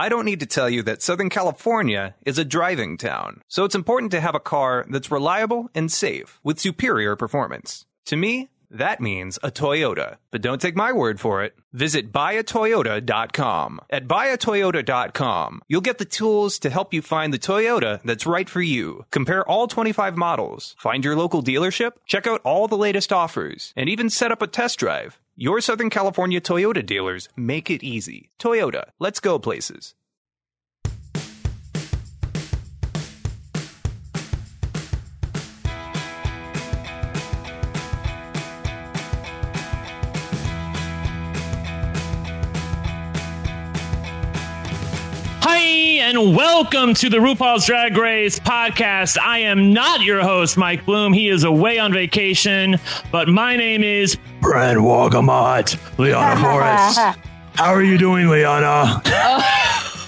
I don't need to tell you that Southern California is a driving town, so it's important to have a car that's reliable and safe with superior performance. To me, that means a Toyota. But don't take my word for it. Visit buyatoyota.com. At buyatoyota.com, you'll get the tools to help you find the Toyota that's right for you. Compare all 25 models, find your local dealership, check out all the latest offers, and even set up a test drive. Your Southern California Toyota dealers make it easy. Toyota, let's go places. And welcome to the RuPaul's Drag Race podcast. I am not your host, Mike Bloom. He is away on vacation, but my name is Brent Wolgamott, Liana Boraas. How are you doing, Liana?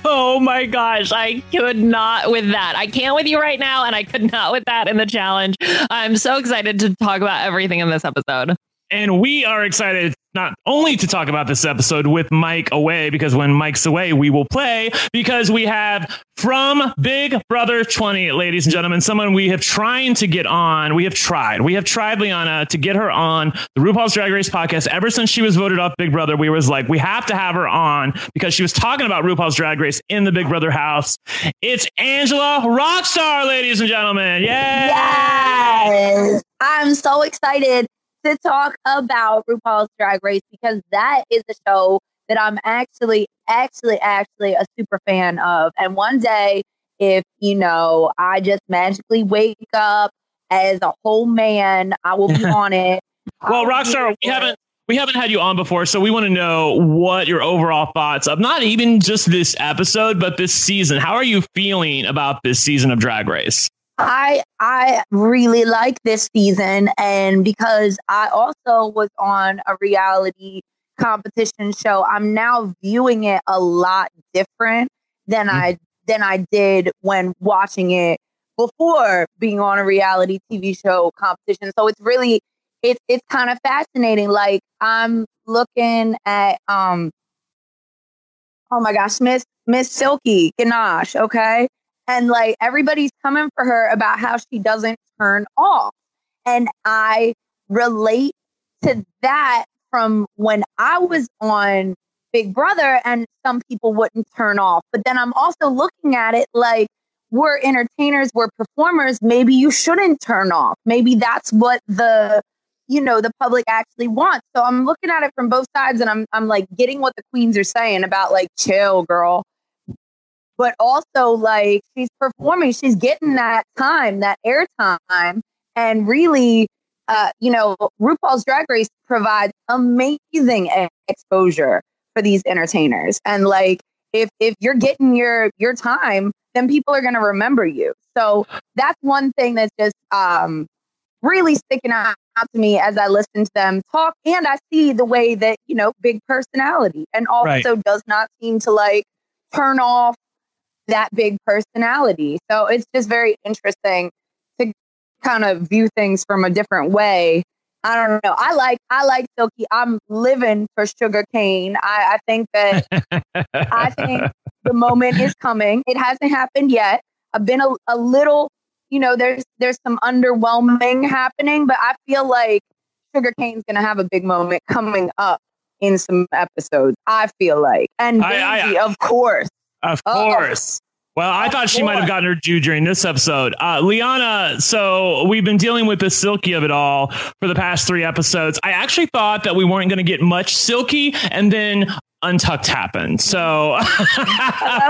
Oh my gosh, I could not with that. I can't with you right now, and I could not with that in the challenge. I'm so excited to talk about everything in this episode. And we are excited not only to talk about this episode with Mike away, because when Mike's away, we will play, because we have from Big Brother 20, ladies and gentlemen, someone we have trying to get on. We have tried. We have tried Liana to get her on the RuPaul's Drag Race podcast. Ever since she was voted off Big Brother, we was like, we have to have her on because she was talking about RuPaul's Drag Race in the Big Brother house. It's Angela Rockstar, ladies and gentlemen. Yay! Yes. I'm so excited to talk about RuPaul's Drag Race because that is a show that I'm actually, actually, actually a super fan of. And one day, if you know, I just magically wake up as a whole man, I will be on it. Well, Rockstar, we haven't we haven't had you on before, so we want to know what your overall thoughts of not even just this episode, but this season. How are you feeling about this season of Drag Race? I I really like this season, and because I also was on a reality competition show, I'm now viewing it a lot different than Mhm. I than I did when watching it before being on a reality TV show competition. So it's really it's it's kind of fascinating. Like I'm looking at um oh my gosh, Miss Miss Silky Ganache, okay? And like everybody's coming for her about how she doesn't turn off. And I relate to that from when I was on Big Brother and some people wouldn't turn off. But then I'm also looking at it like we're entertainers, we're performers. Maybe you shouldn't turn off. Maybe that's what the you know the public actually wants. So I'm looking at it from both sides and I'm I'm like getting what the queens are saying about like chill girl. But also like she's performing, she's getting that time, that airtime and really uh, you know, RuPaul's Drag Race provides amazing exposure for these entertainers. And like, if if you're getting your your time, then people are going to remember you. So that's one thing that's just um, really sticking out, out to me as I listen to them talk, and I see the way that you know, big personality, and also does not seem to like turn off that big personality. So it's just very interesting to kind of view things from a different way. I don't know. I like I like Silky. I'm living for Shuga Cain. I, I think that I think the moment is coming. It hasn't happened yet. I've been a, a little, you know, there's there's some underwhelming happening, but I feel like Shuga Cain's gonna have a big moment coming up in some episodes. I feel like, and I- I- of course. Of Oh. course. Well, I thought she might have gotten her due during this episode. Uh, Liana, so we've been dealing with the Silky of it all for the past three episodes. I actually thought that we weren't going to get much Silky, and then Untucked happened. So,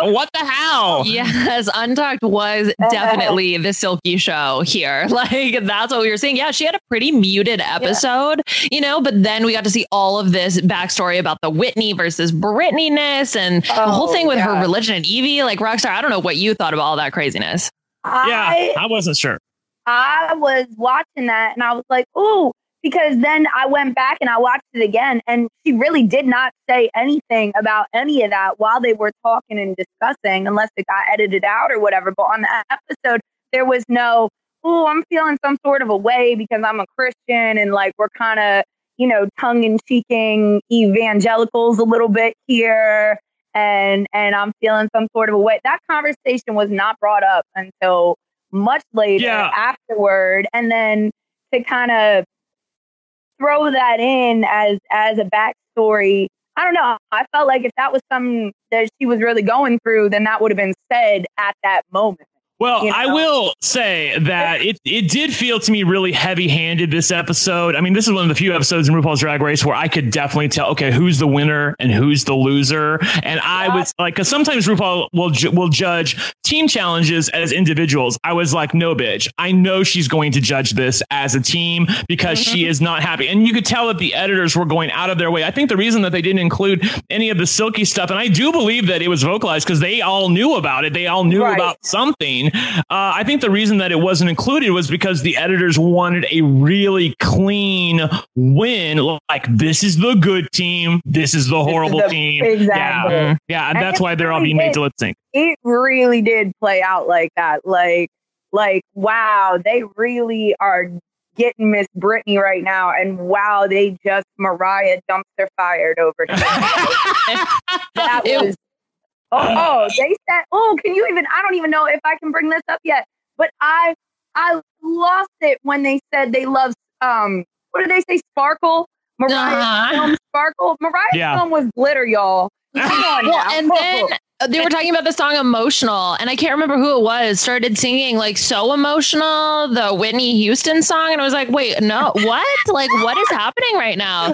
what the hell? Yes, Untucked was definitely the Silky show here. Like that's what we were saying. Yeah, she had a pretty muted episode, you know, but then we got to see all of this backstory about the Whitney versus Britney-ness and the oh, whole Oh, thing with her religion and Yvie. Like Rockstar, I don't know what you thought about all that craziness. Yeah, I, I wasn't sure. I was watching that and I was like, ooh, because then I went back and I watched it again and she really did not say anything about any of that while they were talking and discussing, unless it got edited out or whatever. But on the episode, there was no, oh, I'm feeling some sort of a way because I'm a Christian and like we're kind of, you know, tongue in cheeking evangelicals a little bit here. and and I'm feeling some sort of a way. That conversation was not brought up until much later Yeah. afterward, and then to kind of throw that in as as a backstory. I don't know. I felt like if that was something that she was really going through, then that would have been said at that moment. Well, you I will say that it, it did feel to me really heavy handed this episode. I mean, this is one of the few episodes in RuPaul's Drag Race where I could definitely tell, okay, who's the winner and who's the loser. And I Yeah. was like, because sometimes RuPaul will ju- will judge team challenges as individuals. I was like, no, bitch, I know she's going to judge this as a team because she mm-hmm. is not happy. And you could tell that the editors were going out of their way. I think the reason that they didn't include any of the silky stuff, and I do believe that it was vocalized because they all knew about it. They all knew Right. about something. Uh, I think the reason that it wasn't included was because the editors wanted a really clean win. Like this is the good team, this is the is horrible the- team. exactly. Yeah, yeah, and And that's why they're all being made did. to lip sync. it really did play out like that. Like, like, wow, they really are getting Miss Britney right now, and wow, they just Mariah dumpster fired over here. that It- was. Oh, oh, they said, oh, can you even? I don't even know if I can bring this up yet, but I, I lost it when they said they love. Um, what did they say? Sparkle. Mariah's Uh-huh. film Sparkle. Mariah's Yeah. film was glitter, y'all. Come on Well, and then uh, they were talking about the song "Emotional," and I can't remember who it was. Started singing like "So Emotional," the Whitney Houston song, and I was like, "Wait, no, what? Like, what is happening right now?"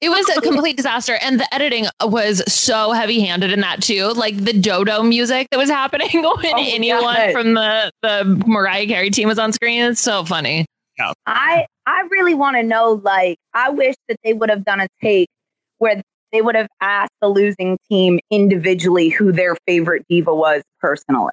It was a complete disaster, and the editing was so heavy-handed in that too. Like the Dodo music that was happening when Oh, anyone from the the Mariah Carey team was on screen. It's so funny. I I really want to know. Like, I wish that they would have done a take where they would have asked the losing team individually who their favorite diva was personally.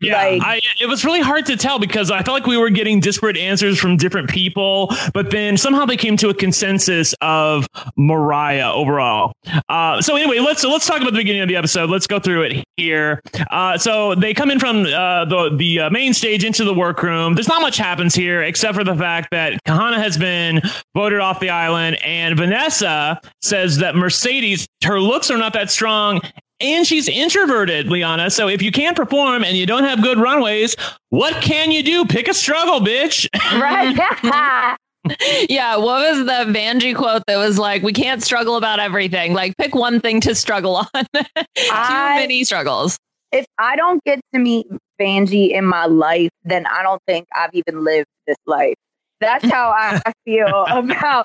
Yeah, Like- I, it was really hard to tell because I felt like we were getting disparate answers from different people, but then somehow they came to a consensus of Mariah overall. Uh, so anyway, let's let's talk about the beginning of the episode. Let's go through it here. Uh, so they come in from uh, the the uh, main stage into the workroom. There's not much happens here except for the fact that Kahanna has been voted off the island, and Vanessa says that Mercedes her looks are not that strong and she's introverted, Liana. So if you can't perform and you don't have good runways, what can you do? Pick a struggle, bitch. Right? Yeah, what was the Vanjie quote that was like, "We can't struggle about everything. Like, pick one thing to struggle on." Too I- many struggles. if I don't get to meet Vanjie in my life, then I don't think I've even lived this life. That's how I feel about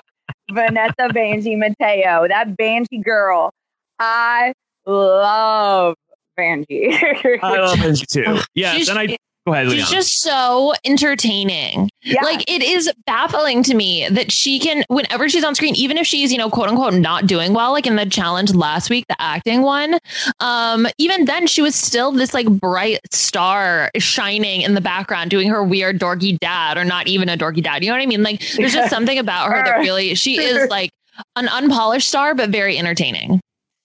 Vanessa Vanjie Mateo, that Vanjie girl. I love Vanjie. I love Vanjie too. Yes, She's- and I go ahead, She's Liana. just so entertaining. yeah. Like it is baffling to me that she can, whenever she's on screen, even if she's you know quote unquote not doing well, like in the challenge last week, the acting one, um, even then she was still this like bright star shining in the background, doing her weird dorky dad or not even a dorky dad. You know what I mean? Like there's just something about her that really she is like an unpolished star, but very entertaining.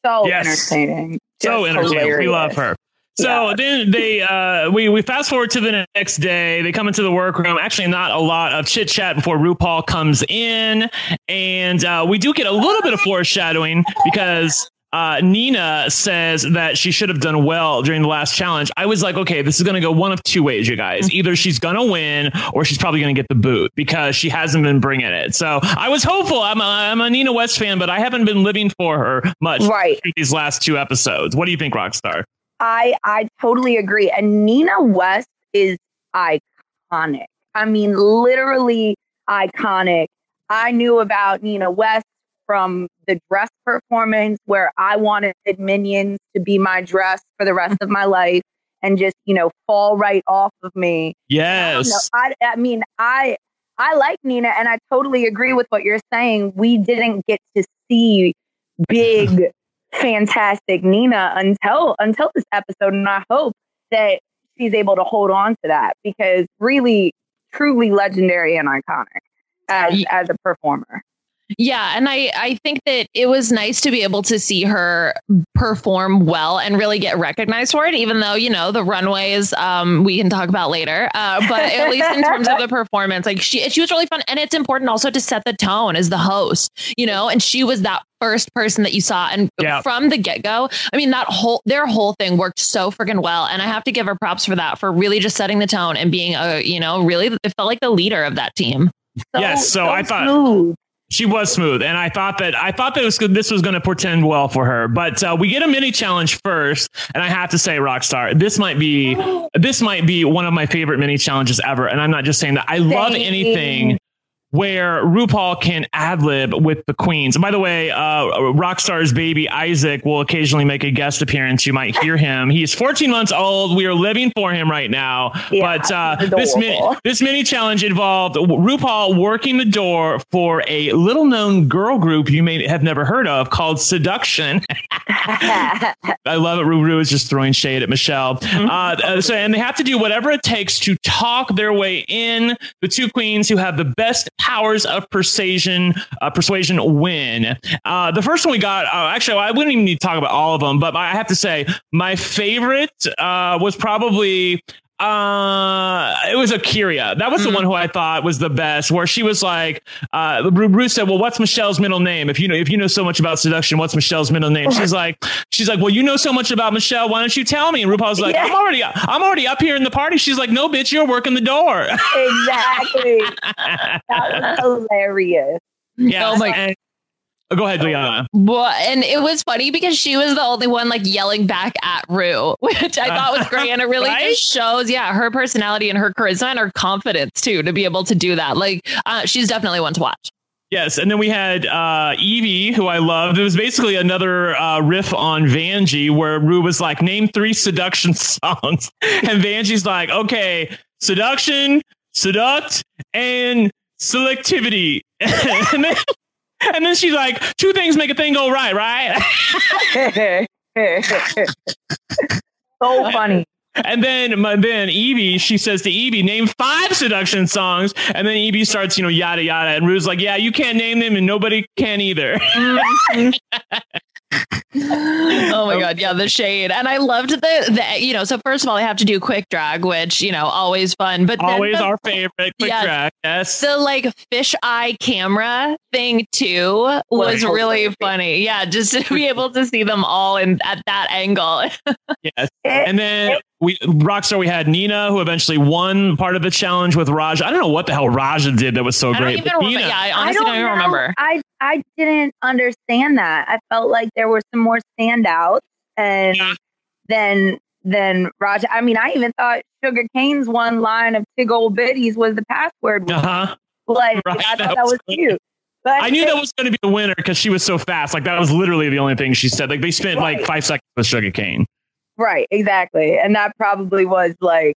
So Yes. entertaining. so Just entertaining. We love her. So Yeah. then they uh we we fast forward to the next day. They come into the workroom. Actually, not a lot of chit chat before RuPaul comes in, and uh, we do get a little bit of foreshadowing because uh, Nina says that she should have done well during the last challenge. I was like, okay, this is going to go one of two ways, you guys. Either she's going to win or she's probably going to get the boot because she hasn't been bringing it. So I was hopeful. I'm a, I'm a Nina West fan, but I haven't been living for her much Right. these last two episodes. What do you think, Rockstar? I I totally agree. And Nina West is iconic. I mean, literally iconic. I knew about Nina West from the dress performance where I wanted minions to be my dress for the rest of my life and just, you know, fall right off of me. I. Yes. I, I mean, I I like Nina and I totally agree with what you're saying. We didn't get to see big, fantastic Nina until until this episode, and I hope that she's able to hold on to that because really, truly legendary and iconic as as a performer. Yeah, and I I think that it was nice to be able to see her perform well and really get recognized for it. Even though you know the runways, um, we can talk about later. Uh, but at least in terms of the performance, like she she was really fun, and it's important also to set the tone as the host, you know. And she was that first person that you saw, and Yeah. from the get go, I mean that whole their whole thing worked so freaking well, and I have to give her props for that for really just setting the tone and being a you know really it felt like the leader of that team. Yes, so I thought- smooth. She was smooth, and I thought that I thought that it was, this was going to portend well for her. But uh, we get a mini challenge first, and I have to say, Rockstar, this might be this might be one of my favorite mini challenges ever. And I'm not just saying that. I love Same. anything where RuPaul can ad lib with the queens. And by the way, uh, Rockstar's baby Isaac will occasionally make a guest appearance. You might hear him. He's 14 months old. We are living for him right now. Yeah, but uh, this mini, this mini challenge involved RuPaul working the door for a little known girl group you may have never heard of called Seduction. I love it. Ruru is just throwing shade at Michelle. Uh, uh, so, and they have to do whatever it takes to talk their way in. The two queens who have the best powers of persuasion, uh, persuasion win. Uh, the first one we got, uh, actually, I wouldn't even need to talk about all of them, but I have to say, my favorite uh, was probably uh, it was A'keria. That was the one who I thought was the best. Where she was like, uh, Ru- Ruth said, "Well, what's Michelle's middle name? If you know, if you know so much about seduction, what's Michelle's middle name?" She's like, she's like, "Well, you know so much about Michelle. Why don't you tell me?" And RuPaul's like, Yeah. "I'm already, I'm already up here in the party." She's like, "No, bitch, you're working the door." exactly. That was hilarious. yeah. Oh my- and- go ahead, Liana. Well, and it was funny because she was the only one like yelling back at Ru, which I thought was great. And it really Right? just shows, yeah, her personality and her charisma and her confidence too to be able to do that. Like, uh, she's definitely one to watch. Yes, and then we had uh, Yvie, who I loved. It was basically another uh, riff on Vanjie, where Ru was like, "Name three seduction songs," and Vanjie's like, "Okay, seduction, seduct, and selectivity." and then, and then she's like, two things make a thing go right, right?" so funny. And then, then Yvie, she says to Yvie, name five seduction songs. And then Yvie starts, you know, yada yada. And Ru's like, yeah, you can't name them, and nobody can either. Mm-hmm. oh my um, god, yeah, the shade. And I loved the the you know, so first of all, I have to do quick drag, which, you know, always fun. But Always the, our favorite quick Yes. track. Yes. the like fish eye camera thing too was so really crazy. funny. Yeah, just to be able to see them all in at that angle. yes. It- And then we Rockstar, we had Nina, who eventually won part of the challenge with Ra'Jah. I don't know what the hell Ra'Jah did that was so I don't great. even but remember. Nina- Yeah, I honestly don't, even remember. I I didn't understand that. I felt like there were some more standouts, and Yeah. then then Ra'Jah. I mean, I even thought Shuga Cain's one line of "Tig old biddies" was the password. Uh-huh. Like Right, I that thought that was was good. cute. But I knew that was going to be the winner because she was so fast. Like that was literally the only thing she said. Like they spent like five seconds with Shuga Cain. Right, exactly, and that probably was like,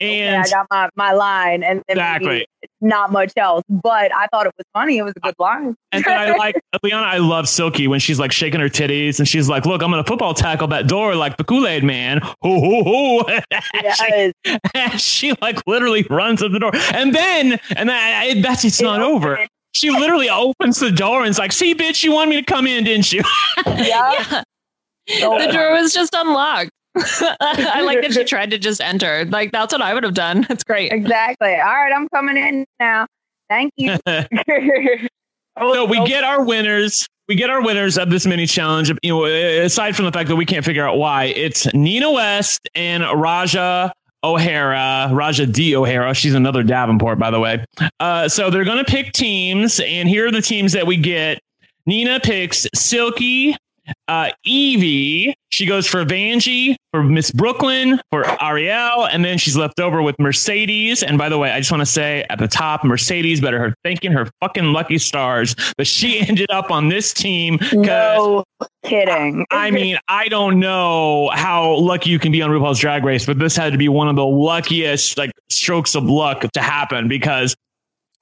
okay, I got my my line, and then exactly. not much else. But I thought it was funny. It was a good line. And then I like Liana. I love Silky when she's like shaking her titties and she's like, "Look, I'm gonna football tackle that door like the Kool Aid Man." Ho ho ho! Yes. And she like literally runs up the door, and then and then I, that's it's not over. She literally opens the door and is like, "See, bitch, you wanted me to come in, didn't you?" Yeah. Yeah. The door was just unlocked. I like that she tried to just enter. Like that's what I would have done. That's great. Exactly. All right, I'm coming in now. Thank you. So we get our winners. We get our winners of this mini challenge. You know, aside from the fact that we can't figure out why, it's Nina West and Ra'Jah O'Hara, Ra'Jah D. O'Hara. She's another Davenport, by the way. Uh, so they're going to pick teams, and here are the teams that we get. Nina picks Silky, uh, Yvie. She goes for Vanjie, for Miss Brooke Lynn, for Ariel, and then she's left over with Mercedes. And by the way, I just want to say at the top, Mercedes better her thanking her fucking lucky stars that she ended up on this team. Because no kidding. I mean, I don't know how lucky you can be on RuPaul's Drag Race, but this had to be one of the luckiest like strokes of luck to happen because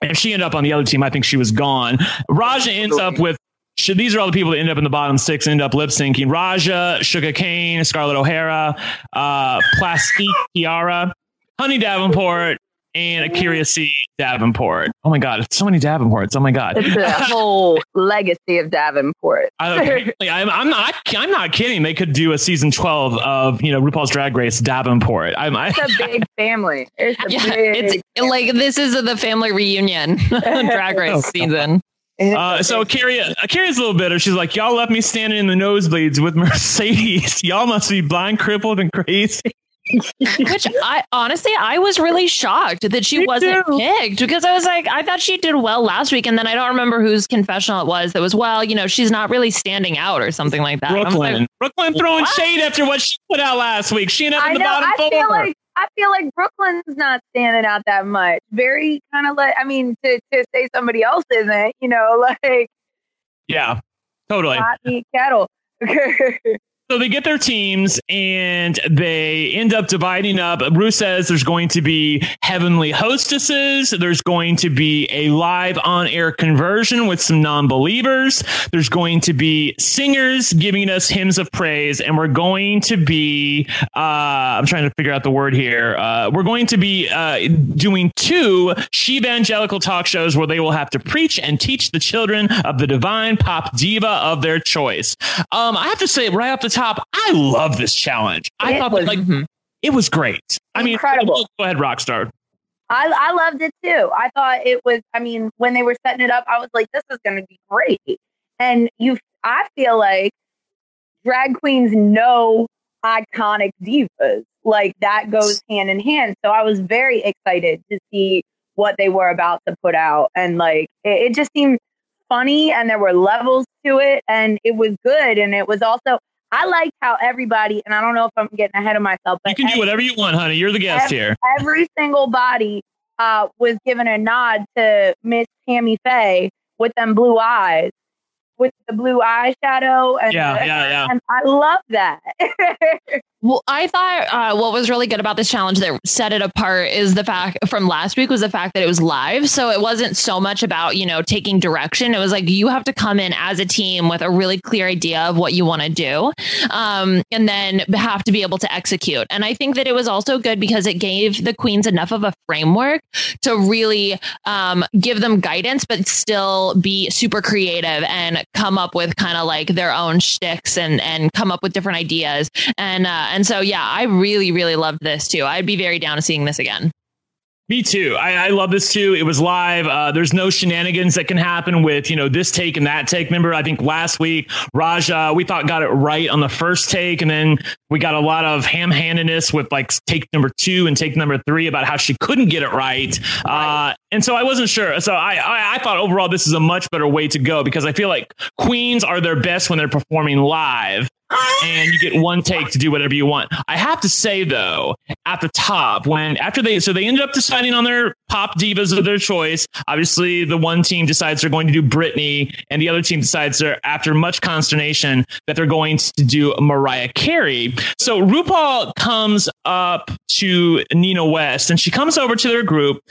if she ended up on the other team, I think she was gone. Ra'Jah ends up with. Sh- These are all the people that end up in the bottom six, end up lip syncing. Ra'Jah, Shuga Cain, Scarlett O'Hara, uh, Plastique Tiara, Honey Davenport, and A'keria C. Davenport. Oh my God, so many Davenports. Oh my God, it's a whole legacy of Davenport. I, I'm, I'm, not. I'm not kidding. They could do a season 12 of you know RuPaul's Drag Race Davenport. I'm, I, it's a big family. It's a yeah, big it's family. like this is the family reunion drag race Oh, season. Uh, so A'keria, A'keria's a little bitter. She's like, y'all left me standing in the nosebleeds with Mercedes. Y'all must be blind, crippled, and crazy. Which I honestly I was really shocked that she Me wasn't too. picked because I was like I thought she did well last week and then I don't remember whose confessional it was that was well you know she's not really standing out or something like that. Brooke Lynn, like, Brooke Lynn throwing What? shade after what she put out last week. She ended up I in the know. bottom I four. feel like I feel like Brooke Lynn's not standing out that much. Very kind of like I mean to to say somebody else isn't, you know, like yeah, totally. hot meat kettle. So they get their teams and they end up dividing up. Bruce says there's going to be heavenly hostesses. There's going to be a live on air conversion with some non believers. There's going to be singers giving us hymns of praise. And we're going to be, uh, I'm trying to figure out the word here. Uh, we're going to be uh, doing two she evangelical talk shows where they will have to preach and teach the children of the divine pop diva of their choice. Um, I have to say right off the top, I love this challenge. I It thought was like mhm. it was great. I mean, Incredible. Go ahead, Rockstar. I I loved it too. I thought it was. I mean, when they were setting it up, I was like, "This is going to be great." And you, I feel like drag queens know iconic divas. Like that goes hand in hand. So I was very excited to see what they were about to put out, and like it, it just seemed funny, and there were levels to it, and it was good, and it was also. I liked how everybody, and I don't know if I'm getting ahead of myself, but You can do whatever you want, honey. You're the guest Every- here. every single body uh, was given a nod to Miss Tammy Faye with them blue eyes, with the blue eyeshadow. And Yeah, yeah, yeah. And I love that. Well, I thought uh, what was really good about this challenge that set it apart is the fact from last week was the fact that it was live. So it wasn't so much about, you know, taking direction. It was like you have to come in as a team with a really clear idea of what you want to do um, and then have to be able to execute. And I think that it was also good because it gave the queens enough of a framework to really um, give them guidance, but still be super creative and come up with kind of like their own shticks and, and come up with different ideas. And, uh, and so, yeah, I really, really loved this too. I'd be very down to seeing this again. Me too. I, I love this too. It was live. Uh, there's no shenanigans that can happen with you know this take and that take. Remember, I think last week Ra'Jah we thought got it right on the first take, and then we got a lot of ham-handedness with like take number two and take number three about how she couldn't get it right. Uh, and so I wasn't sure. So I, I I thought overall this is a much better way to go because I feel like queens are their best when they're performing live and you get one take to do whatever you want. I have to say though, at the top, when after they so they ended up deciding on their pop divas of their choice. Obviously, the one team decides they're going to do Britney, and the other team decides they're after much consternation that they're going to do Mariah Carey. So RuPaul comes up to Nina West, and she comes over to their group,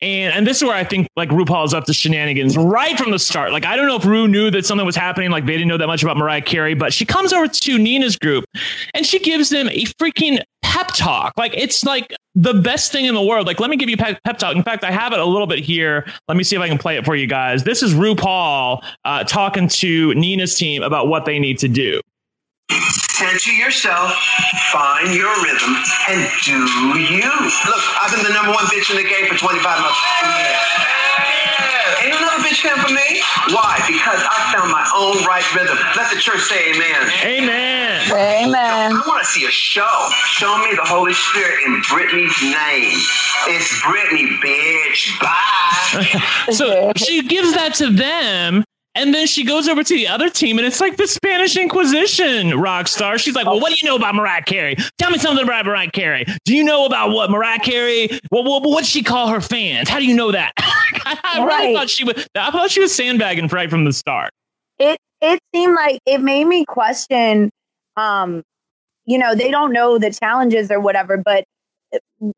and and this is where I think like RuPaul is up to shenanigans right from the start. Like I don't know if Ru knew that something was happening, like they didn't know that much about Mariah Carey, but she comes over to Nina's group and she gives them a freaking pep talk. Like it's like the best thing in the world. Like let me give you pep, pep talk. In fact, I have it a little bit here. Let me see if I can play it for you guys. This is RuPaul uh, talking to Nina's team about what they need to do. Center yourself, find your rhythm, and do you. Look, I've been the number one bitch in the game for 25 months. Ain't another bitch come for me. Why? Because I found my own right rhythm. Let the church say amen. Amen. Amen. I want to see a show. Show me the Holy Spirit in Britney's name. It's Britney, bitch. Bye. So she gives that to them. And then she goes over to the other team, and it's like the Spanish Inquisition rock star. She's like, "Well, what do you know about Mariah Carey? Tell me something about Mariah Carey. Do you know about what Mariah Carey? What what what she call her fans? How do you know that?" I really Right. thought she was. I thought she was sandbagging right from the start. it it seemed like it made me question um you know they don't know the challenges or whatever but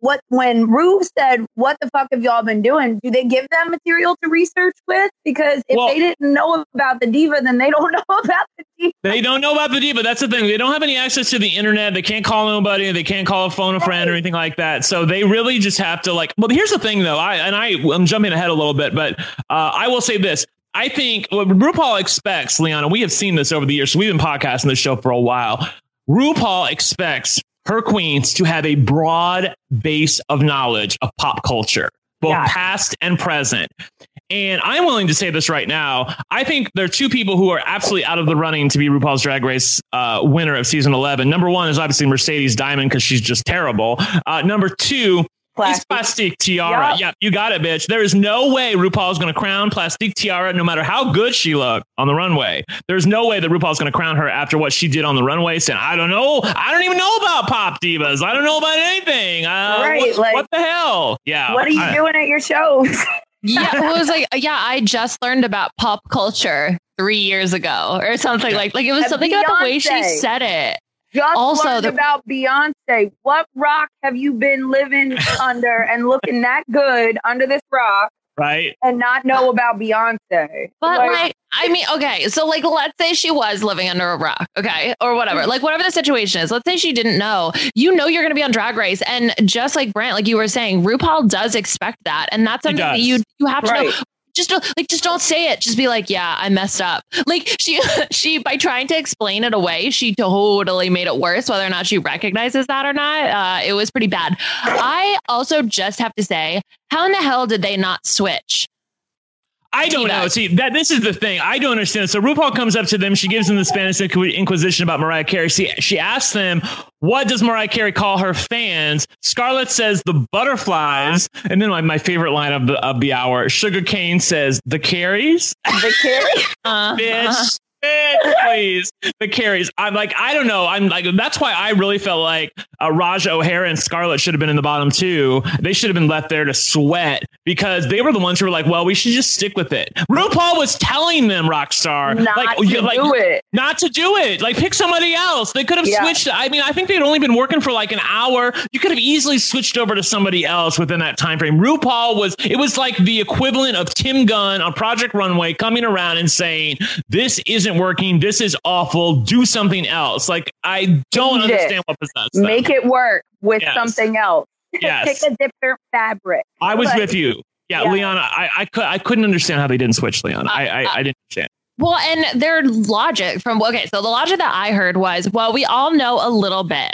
what when Ru said, "What the fuck have y'all been doing?" Do they give them material to research with? Because if Well- they didn't know about the diva, then they don't know about the diva. They don't know about the diva. That's the thing. They don't have any access to the internet. They can't call nobody. They can't call a phone a friend or anything like that. So they really just have to like. Well, here's the thing, though. I and I I'm jumping ahead a little bit, but uh, I will say this. I think what RuPaul expects, Liana. We have seen this over the years. So we've been podcasting this show for a while. RuPaul expects her queens to have a broad base of knowledge of pop culture, both Yeah. past and present. And I'm willing to say this right now. I think there are two people who are absolutely out of the running to be RuPaul's Drag Race uh, winner of season 11. Number one is obviously Mercedes Diamond because she's just terrible. Uh, number two is Plastique Tiara. Yup. Yeah, you got it, bitch. There is no way RuPaul's going to crown Plastique Tiara, no matter how good she looked on the runway. There's no way that RuPaul's going to crown her after what she did on the runway. Saying, "I don't know, I don't even know about pop divas. I don't know about anything. Uh, Right, what, like- what the hell? Yeah. What are you I- doing at your shows? Yeah, well, it was like, yeah, I just learned about pop culture three years ago or something like like it was And something about the way she said it. Just Also, the- about Beyonce. What rock have you been living under and looking that good under this rock Right. and not know about Beyonce? But like, I mean, okay, so like, let's say she was living under a rock, okay, or whatever, mm-hmm. like whatever the situation is. Let's say she didn't know. You know, you're going to be on Drag Race, and just like Brent, like you were saying, RuPaul does expect that, and that's something that you you have to know. Just don't, like, just don't say it. Just be like, yeah, I messed up. Like she, she by trying to explain it away, she totally made it worse. Whether or not she recognizes that or not, uh, it was pretty bad. I also just have to say, how in the hell did they not switch? I don't know. See, that this is the thing. I don't understand. So RuPaul comes up to them. She gives them the Spanish Inquisition about Mariah Carey. See, she asks them, "What does Mariah Carey call her fans?" Scarlett says, "The butterflies." And then my, my favorite line of the of the hour, Shuga Cain says, "The Carries." the Carrie. Uh, bitch. Please. The carries. I'm like, I don't know. I'm like, that's why I really felt like uh, Ra'Jah O'Hara and Scarlett should have been in the bottom two. They should have been left there to sweat because they were the ones who were like, well, we should just stick with it. RuPaul was telling them, Rockstar, Not like, to like, do it. not to do it. Like pick somebody else. They could have Yeah. switched. I mean, I think they'd only been working for like an hour. You could have easily switched over to somebody else within that time frame. RuPaul was it was like the equivalent of Tim Gunn on Project Runway coming around and saying, "This isn't working. This is awful. Do something else." Like I don't Change it. understand what possessed them. Make it work with Yes. something else. Yes. Pick a different fabric. I was Like, with you. Yeah, Yeah. Liana, I, I, cou- I couldn't understand how they didn't switch, Liana. I, I, I didn't understand. Well, and their logic from okay, so the logic that I heard was, well, we all know a little bit,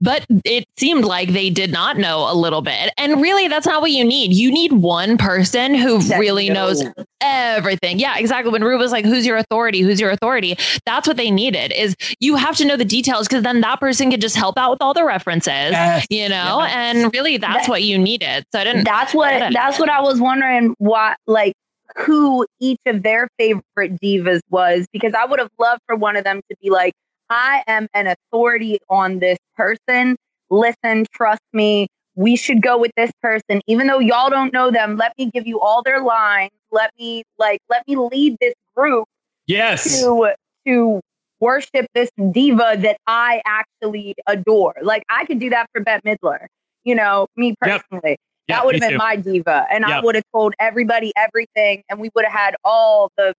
but it seemed like they did not know a little bit. And really, that's not what you need. You need one person who That really knows knows. everything. Yeah, exactly. When Ru was like, "Who's your authority? Who's your authority?" That's what they needed. Is you have to know the details because then that person can just help out with all the references. Yes. You know, Yes. and really, that's That- what you needed. So I didn't. That's what it. that's what I was wondering what like who each of their favorite divas was because I would have loved for one of them to be like, I am an authority on this person. Listen, trust me. We should go with this person. Even though y'all don't know them, let me give you all their lines. Let me like let me lead this group Yes. to to worship this diva that I actually adore. Like I could do that for Bette Midler. You know, me personally. Yeah, that would have been too. my diva. And I would have told everybody everything and we would have had all the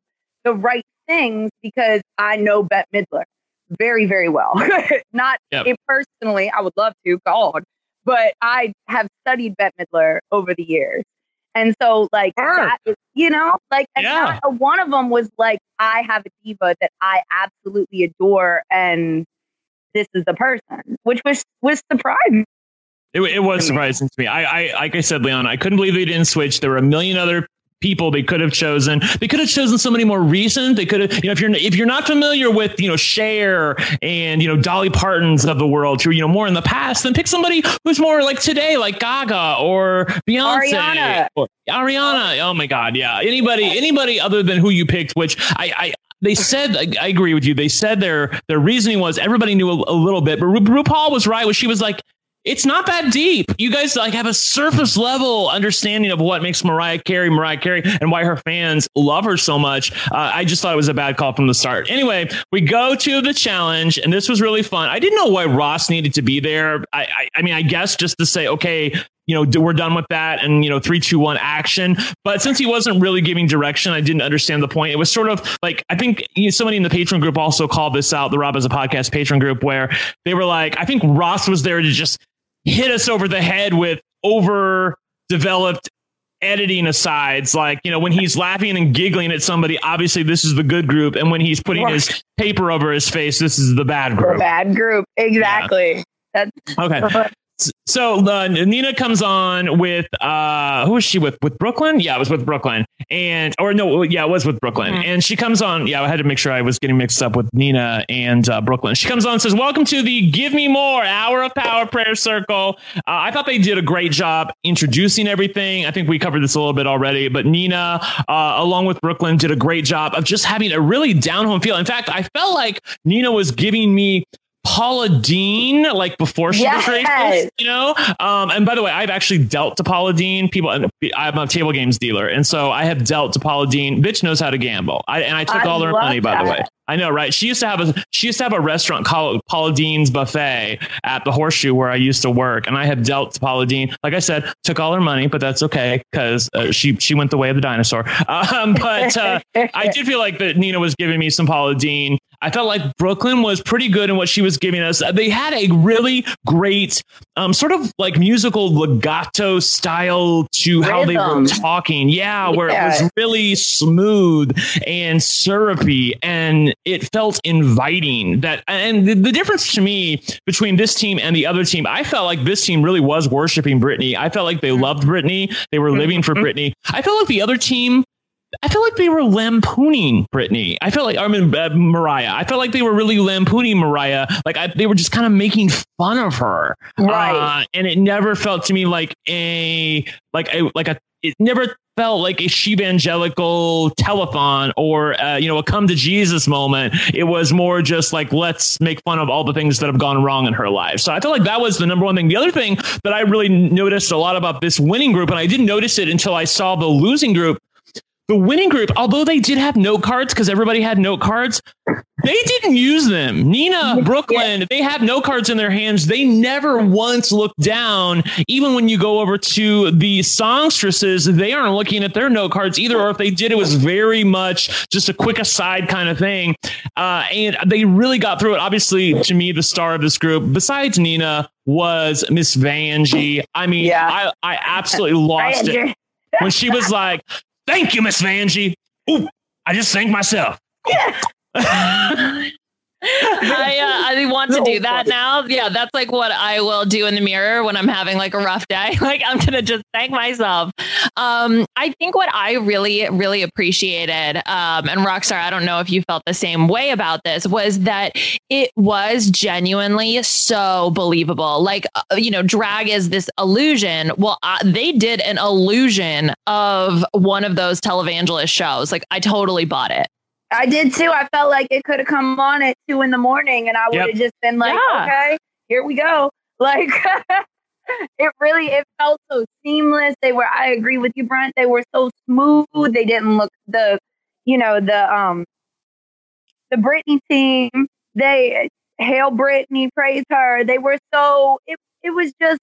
the right things because I know Bette Midler very, very well. Not Yep. it personally, I would love to, God, but I have studied Bette Midler over the years. And so, like, Sure. that is, you know, like, and Yeah. not- one of them was like, I have a diva that I absolutely adore, and this is the person, which was was surprising. It, it was surprising to me. I, I, like I said, Leon, I couldn't believe they didn't switch. There were a million other people they could have chosen. They could have chosen somebody more recent. They could have, you know, if you're if you're not familiar with, you know, Cher and you know Dolly Parton's of the world, who you know more in the past, then pick somebody who's more like today, like Gaga or Beyonce, Ariana. or Ariana. Oh my God, yeah. Anybody, anybody other than who you picked, which I, I they said I, I agree with you. They said their their reasoning was everybody knew a, a little bit, but Ru, RuPaul was right. When she was like, it's not that deep. You guys like have a surface level understanding of what makes Mariah Carey Mariah Carey and why her fans love her so much. Uh, I just thought it was a bad call from the start. Anyway, we go to the challenge, and this was really fun. I didn't know why Ross needed to be there. I, I, I mean, I guess just to say, okay, you know, we're done with that and, you know, three, two, one action. But since he wasn't really giving direction, I didn't understand the point. It was sort of like, I think you know, somebody in the patron group also called this out, the Rob Has a Podcast patron group, where they were like, I think Ross was there to just hit us over the head with overdeveloped editing asides. Like you know when he's laughing and giggling at somebody obviously this is the good group. And when he's putting right. his paper over his face this is the bad group. the bad group. Exactly. Yeah. that's okay so uh, Nina comes on with uh, who was she with? With Brooke Lynn? Yeah, it was with Brooke Lynn, and or no, yeah, it was with Brooke Lynn. Mm-hmm. and she comes on. Yeah, I had to make sure I was getting mixed up with Nina and uh, Brooke Lynn. She comes on and says, "Welcome to the Give Me More Hour of Power Prayer Circle." Uh, I thought they did a great job introducing everything. I think we covered this a little bit already, but Nina, uh, along with Brooke Lynn, did a great job of just having a really down home feel. In fact, I felt like Nina was giving me Paula Deen, like before she yes. was racist, you know. Um, and by the way, I've actually dealt to Paula Deen. People, I'm a table games dealer, and so I have dealt to Paula Deen. Bitch knows how to gamble. I, and I took I all her money, that. by the way. I know, right? She used to have a she used to have a restaurant called Paula Deen's Buffet at the Horseshoe where I used to work, and I have dealt to Paula Deen. Like I said, took all her money, but that's okay because uh, she she went the way of the dinosaur. Um, but uh, I did feel like that Nina was giving me some Paula Deen. I felt like Brooke Lynn was pretty good in what she was giving us. They had a really great, um, sort of like musical legato style to Rhythm. how they were talking. Yeah, where it was really smooth and syrupy and it felt inviting. That and the, the difference to me between this team and the other team, I felt like this team really was worshiping Britney. I felt like they loved Britney. They were living for mm-hmm. Britney. I felt like the other team I felt like they were lampooning Britney. I felt like I mean uh, Mariah. I felt like they were really lampooning Mariah. Like I, they were just kind of making fun of her, right? Uh, and it never felt to me like a like a like a. It never felt like a evangelical telethon or uh, you know a come to Jesus moment. It was more just like let's make fun of all the things that have gone wrong in her life. So I felt like that was the number one thing. The other thing that I really noticed a lot about this winning group, and I didn't notice it until I saw the losing group, the winning group, although they did have note cards because everybody had note cards, they didn't use them. Nina, Brooke Lynn, they have note cards in their hands. They never once looked down. Even when you go over to the songstresses, they aren't looking at their note cards either. Or if they did, it was very much just a quick aside kind of thing. Uh, and they really got through it. Obviously, to me, the star of this group, besides Nina, was Miss Vanjie. I mean, yeah. I, I absolutely lost it when she was like, Thank you, Miss Vanjie. Ooh, I just thanked myself. Yeah. Oh I uh, I want to do that now. Yeah, that's like what I will do in the mirror when I'm having like a rough day. Like I'm gonna just thank myself. Um, I think what I really really appreciated, um, and Rockstar, I don't know if you felt the same way about this, was that it was genuinely so believable. Like uh, you know, drag is this illusion. Well, uh, they did an illusion of one of those televangelist shows. Like I totally bought it. I did too. I felt like it could have come on at two in the morning and I would have yep. just been like, yeah. okay, here we go. Like it really it felt so seamless. They were I agree with you, Brent. They were so smooth. They didn't look the you know, the um the Britney team, they hail Britney, praise her. They were so it it was just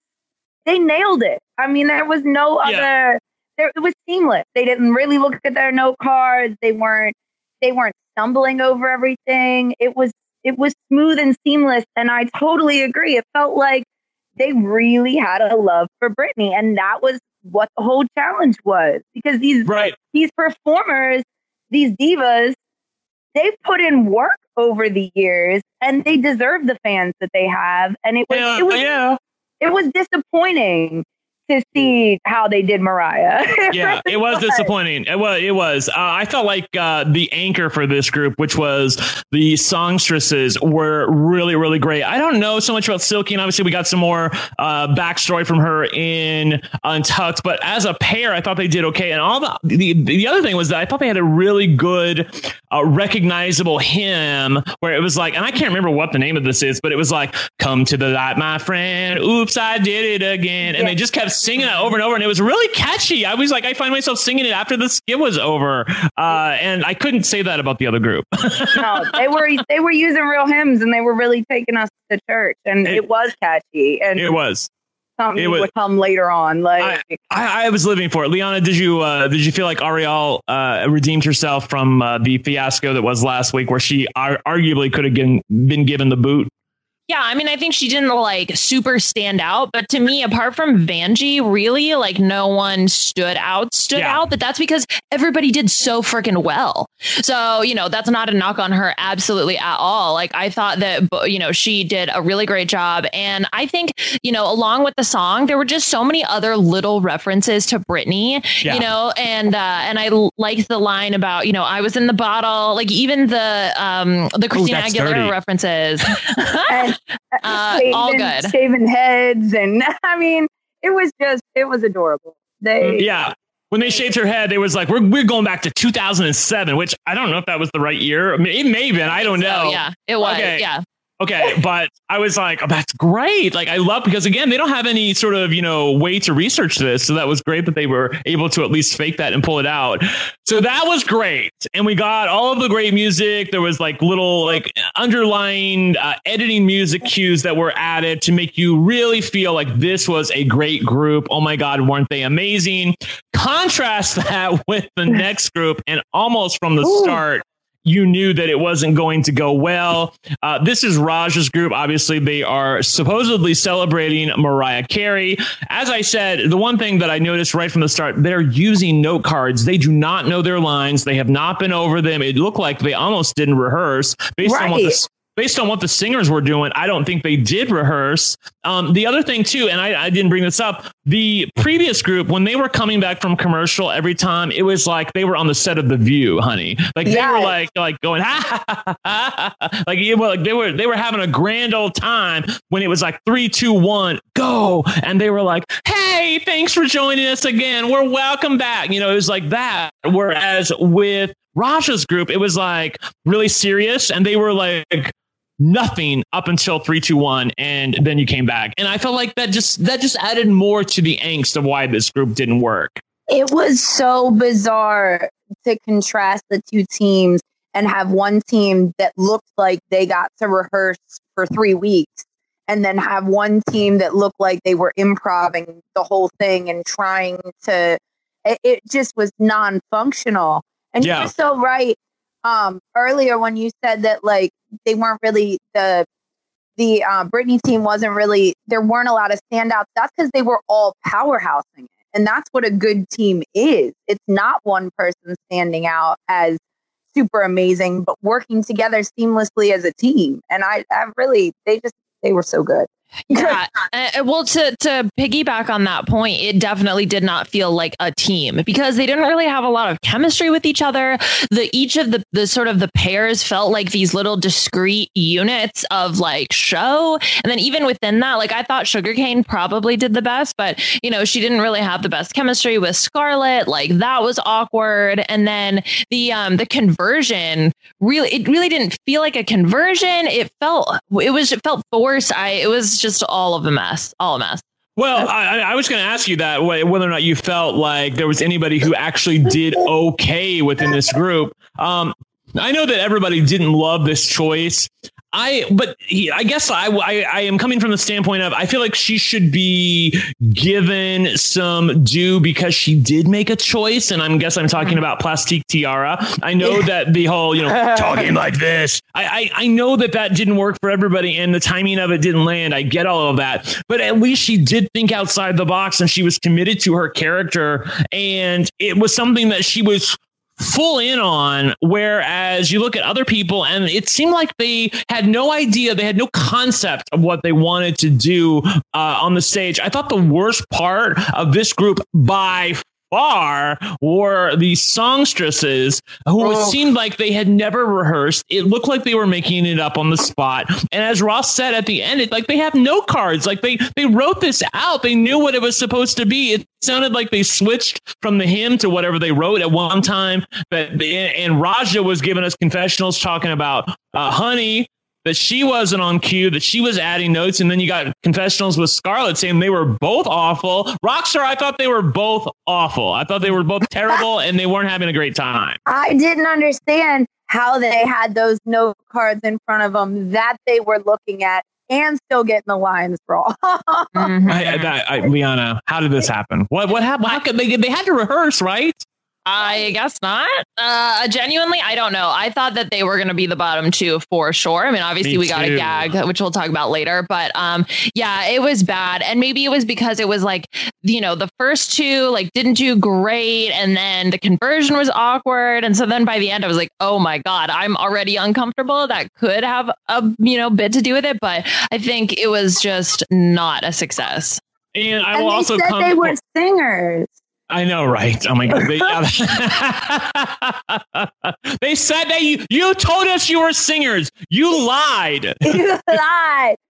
they nailed it. I mean, there was no yeah. other there, it was seamless. They didn't really look at their note cards. They weren't they weren't stumbling over everything. It was it was smooth and seamless. And I totally agree. It felt like they really had a love for Britney. And that was what the whole challenge was. Because these right. these performers, these divas, they've put in work over the years and they deserve the fans that they have. And it was yeah, it was yeah. it was disappointing to see how they did Mariah. yeah, it was disappointing. It was. It was. Uh, I felt like uh, the anchor for this group, which was the songstresses, were really, really great. I don't know so much about Silky, and obviously we got some more uh, backstory from her in Untucked. But as a pair, I thought they did okay. And all the the, the other thing was that I thought they had a really good, uh, recognizable hymn where it was like, and I can't remember what the name of this is, but it was like, "Come to the light, my friend. Oops, I did it again," and yeah. they just kept singing it over and over, and it was really catchy. I was like, I find myself singing it after the skit was over, uh, and I couldn't say that about the other group. no, they were they were using real hymns, and they were really taking us to church, and it, it was catchy, and it was something it was, would come later on. Like I, I, I, was living for it. Liana, did you uh, did you feel like Ariel uh, redeemed herself from uh, the fiasco that was last week, where she ar- arguably could have been, been given the boot? Yeah, I mean, I think she didn't like super stand out, but to me, apart from Vanjie, really, like no one stood out, stood yeah. out. But that's because everybody did so freaking well. So, you know, that's not a knock on her absolutely at all. Like, I thought that, you know, she did a really great job. And I think, you know, along with the song, there were just so many other little references to Britney, yeah. you know, and, uh, and I liked the line about, you know, I was in the bottle, like even the, um, the Christina Ooh, Aguilera dirty. references. uh, shaving, all good. Shaving heads, and I mean, it was just it was adorable. They mm, yeah. When they shaved her head, it was like we're we're going back to 2007, which I don't know if that was the right year. It may have been. I don't know. So, yeah, it was. Okay. Yeah. Okay, but I was like, oh, that's great. Like, I love because again, they don't have any sort of you know way to research this, so that was great that they were able to at least fake that and pull it out. So that was great, and we got all of the great music. There was like little like underlying uh, editing music cues that were added to make you really feel like this was a great group. Oh my God, weren't they amazing? Contrast that with the next group, and almost from the Ooh. start you knew that it wasn't going to go well. Uh, this is Ra'Jah's group. Obviously, they are supposedly celebrating Mariah Carey. As I said, the one thing that I noticed right from the start, they're using note cards. They do not know their lines. They have not been over them. It looked like they almost didn't rehearse based right. on what the based on what the singers were doing, I don't think they did rehearse. Um, the other thing too, and I, I, didn't bring this up, the previous group when they were coming back from commercial every time, it was like they were on the set of The View, honey. Like yes. they were like like going ha, ha, ha, ha. like it, like they were they were having a grand old time when it was like three, two, one, go, and they were like, hey, thanks for joining us again. We're welcome back. You know, it was like that. Whereas with Ra'Jah's group, it was like really serious, and they were like nothing up until 321 and then you came back. And i felt like that just that just added more to the angst of why this group didn't work. It was so bizarre to contrast the two teams and have one team that looked like they got to rehearse for three weeks and then have one team that looked like they were improving the whole thing and trying to it, it just was non-functional. And yeah. you're so right um earlier when you said that like they weren't really the the uh, Britney team wasn't really there weren't a lot of standouts. That's because they were all powerhousing it, and that's what a good team is. It's not one person standing out as super amazing, but working together seamlessly as a team. And I, I really they just they were so good. Yeah. uh, well, to to piggyback on that point, it definitely did not feel like a team because they didn't really have a lot of chemistry with each other. The each of the the sort of the pairs felt like these little discrete units of like show, and then even within that, like I thought Shuga Cain probably did the best, but you know she didn't really have the best chemistry with Scarlet. Like that was awkward, and then the um the conversion really it really didn't feel like a conversion. It felt it was it felt forced. I it was just all of a mess, all a mess. Well, I, I was going to ask you that whether or not you felt like there was anybody who actually did okay within this group. Um, I know that everybody didn't love this choice. I, but he, I guess I, I, I, am coming from the standpoint of I feel like she should be given some due because she did make a choice, and I'm guess I'm talking about Plastique Tiara. I know that the whole you know talking like this. I, I I know that that didn't work for everybody, and the timing of it didn't land. I get all of that, but at least she did think outside the box, and she was committed to her character, and it was something that she was full in on. Whereas you look at other people, and it seemed like they had no idea, they had no concept of what they wanted to do uh, on the stage. I thought the worst part of this group by far were the songstresses who oh. it seemed like they had never rehearsed. It looked like they were making it up on the spot. And as Ross said at the end, it like they have no cards. Like they they wrote this out. They knew what it was supposed to be. It sounded like they switched from the hymn to whatever they wrote at one time. But and Ra'Jah was giving us confessionals talking about uh, honey that she wasn't on cue, that she was adding notes, and then you got confessionals with Scarlet saying they were both awful. Rockstar, I thought they were both awful. I thought they were both terrible and they weren't having a great time. I didn't understand how they had those note cards in front of them that they were looking at and still getting the lines wrong. mm-hmm. I, I, I, Liana, how did this happen? What what happened? How could they? They had to rehearse, right? I guess not. Uh, genuinely, I don't know. I thought that they were going to be the bottom two for sure. I mean, obviously, Me we got a gag, which we'll talk about later. But um, yeah, it was bad, and maybe it was because it was like you know the first two like didn't do great, and then the conversion was awkward, and so then by the end, I was like, oh my god, I'm already uncomfortable. That could have a you know bit to do with it, but I think it was just not a success. And I will and also said come. They were singers. I know, right? Oh my god! They, they said that you you told us you were singers. You lied. you lied.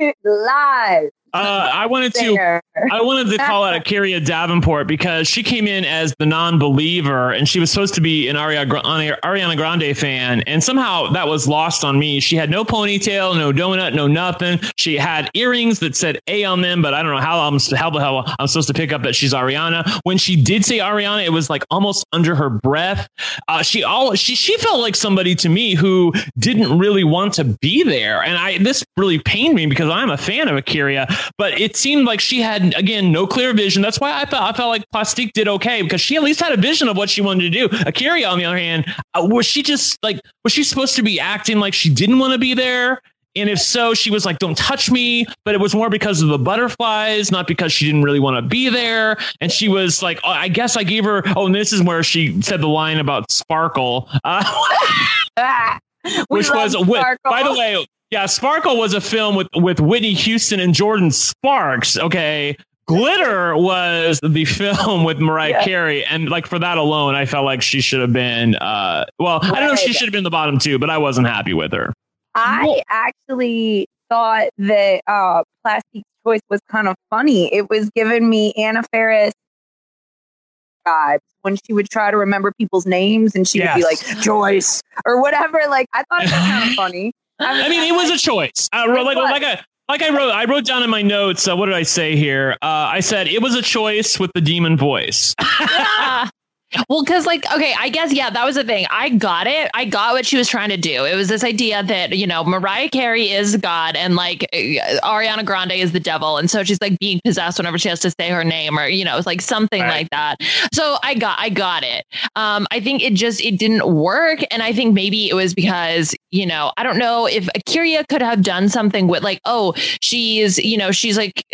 You lied. Uh, I wanted to I wanted to call out A'keria Davenport because she came in as the non-believer and she was supposed to be an Ariana Grande fan and somehow that was lost on me. She had no ponytail, no donut, no nothing. She had earrings that said A on them, but I don't know how I'm how the hell I'm supposed to pick up that she's Ariana. When she did say Ariana, it was like almost under her breath. Uh, she all she she felt like somebody to me who didn't really want to be there, and I this really pained me because I'm a fan of A'keria but it seemed like she had again no clear vision. That's why I felt I felt like Plastique did okay because she at least had a vision of what she wanted to do. A'keria, on the other hand, uh, was she just like was she supposed to be acting like she didn't want to be there? And if so, she was like, don't touch me. But it was more because of the butterflies, not because she didn't really want to be there. And she was like, oh, I guess I gave her, oh, and this is where she said the line about Sparkle. Uh, which was, by the way, yeah, Sparkle was a film with with Whitney Houston and Jordin Sparks. Okay. Glitter was the film with Mariah yeah. Carey, and like for that alone, I felt like she should have been. Uh, well, right. I don't know if she should have been the bottom two, but I wasn't happy with her. I actually thought that uh, Plastique's choice was kind of funny. It was giving me Anna Faris vibes when she would try to remember people's names, and she yes. would be like Joyce or whatever. Like I thought it was kind of funny. I mean, it was a choice. Uh, like, like, a, like I wrote, I wrote down in my notes. Uh, what did I say here? Uh, I said it was a choice with the demon voice. yeah. Well, because like, okay, I guess yeah, that was the thing. I got it. I got what she was trying to do. It was this idea that you know Mariah Carey is God and like uh, Ariana Grande is the devil, and so she's like being possessed whenever she has to say her name or you know it's like something right. like that. So I got I got it. Um, I think it just it didn't work, and I think maybe it was because you know I don't know if A'keria could have done something with like oh she's you know she's like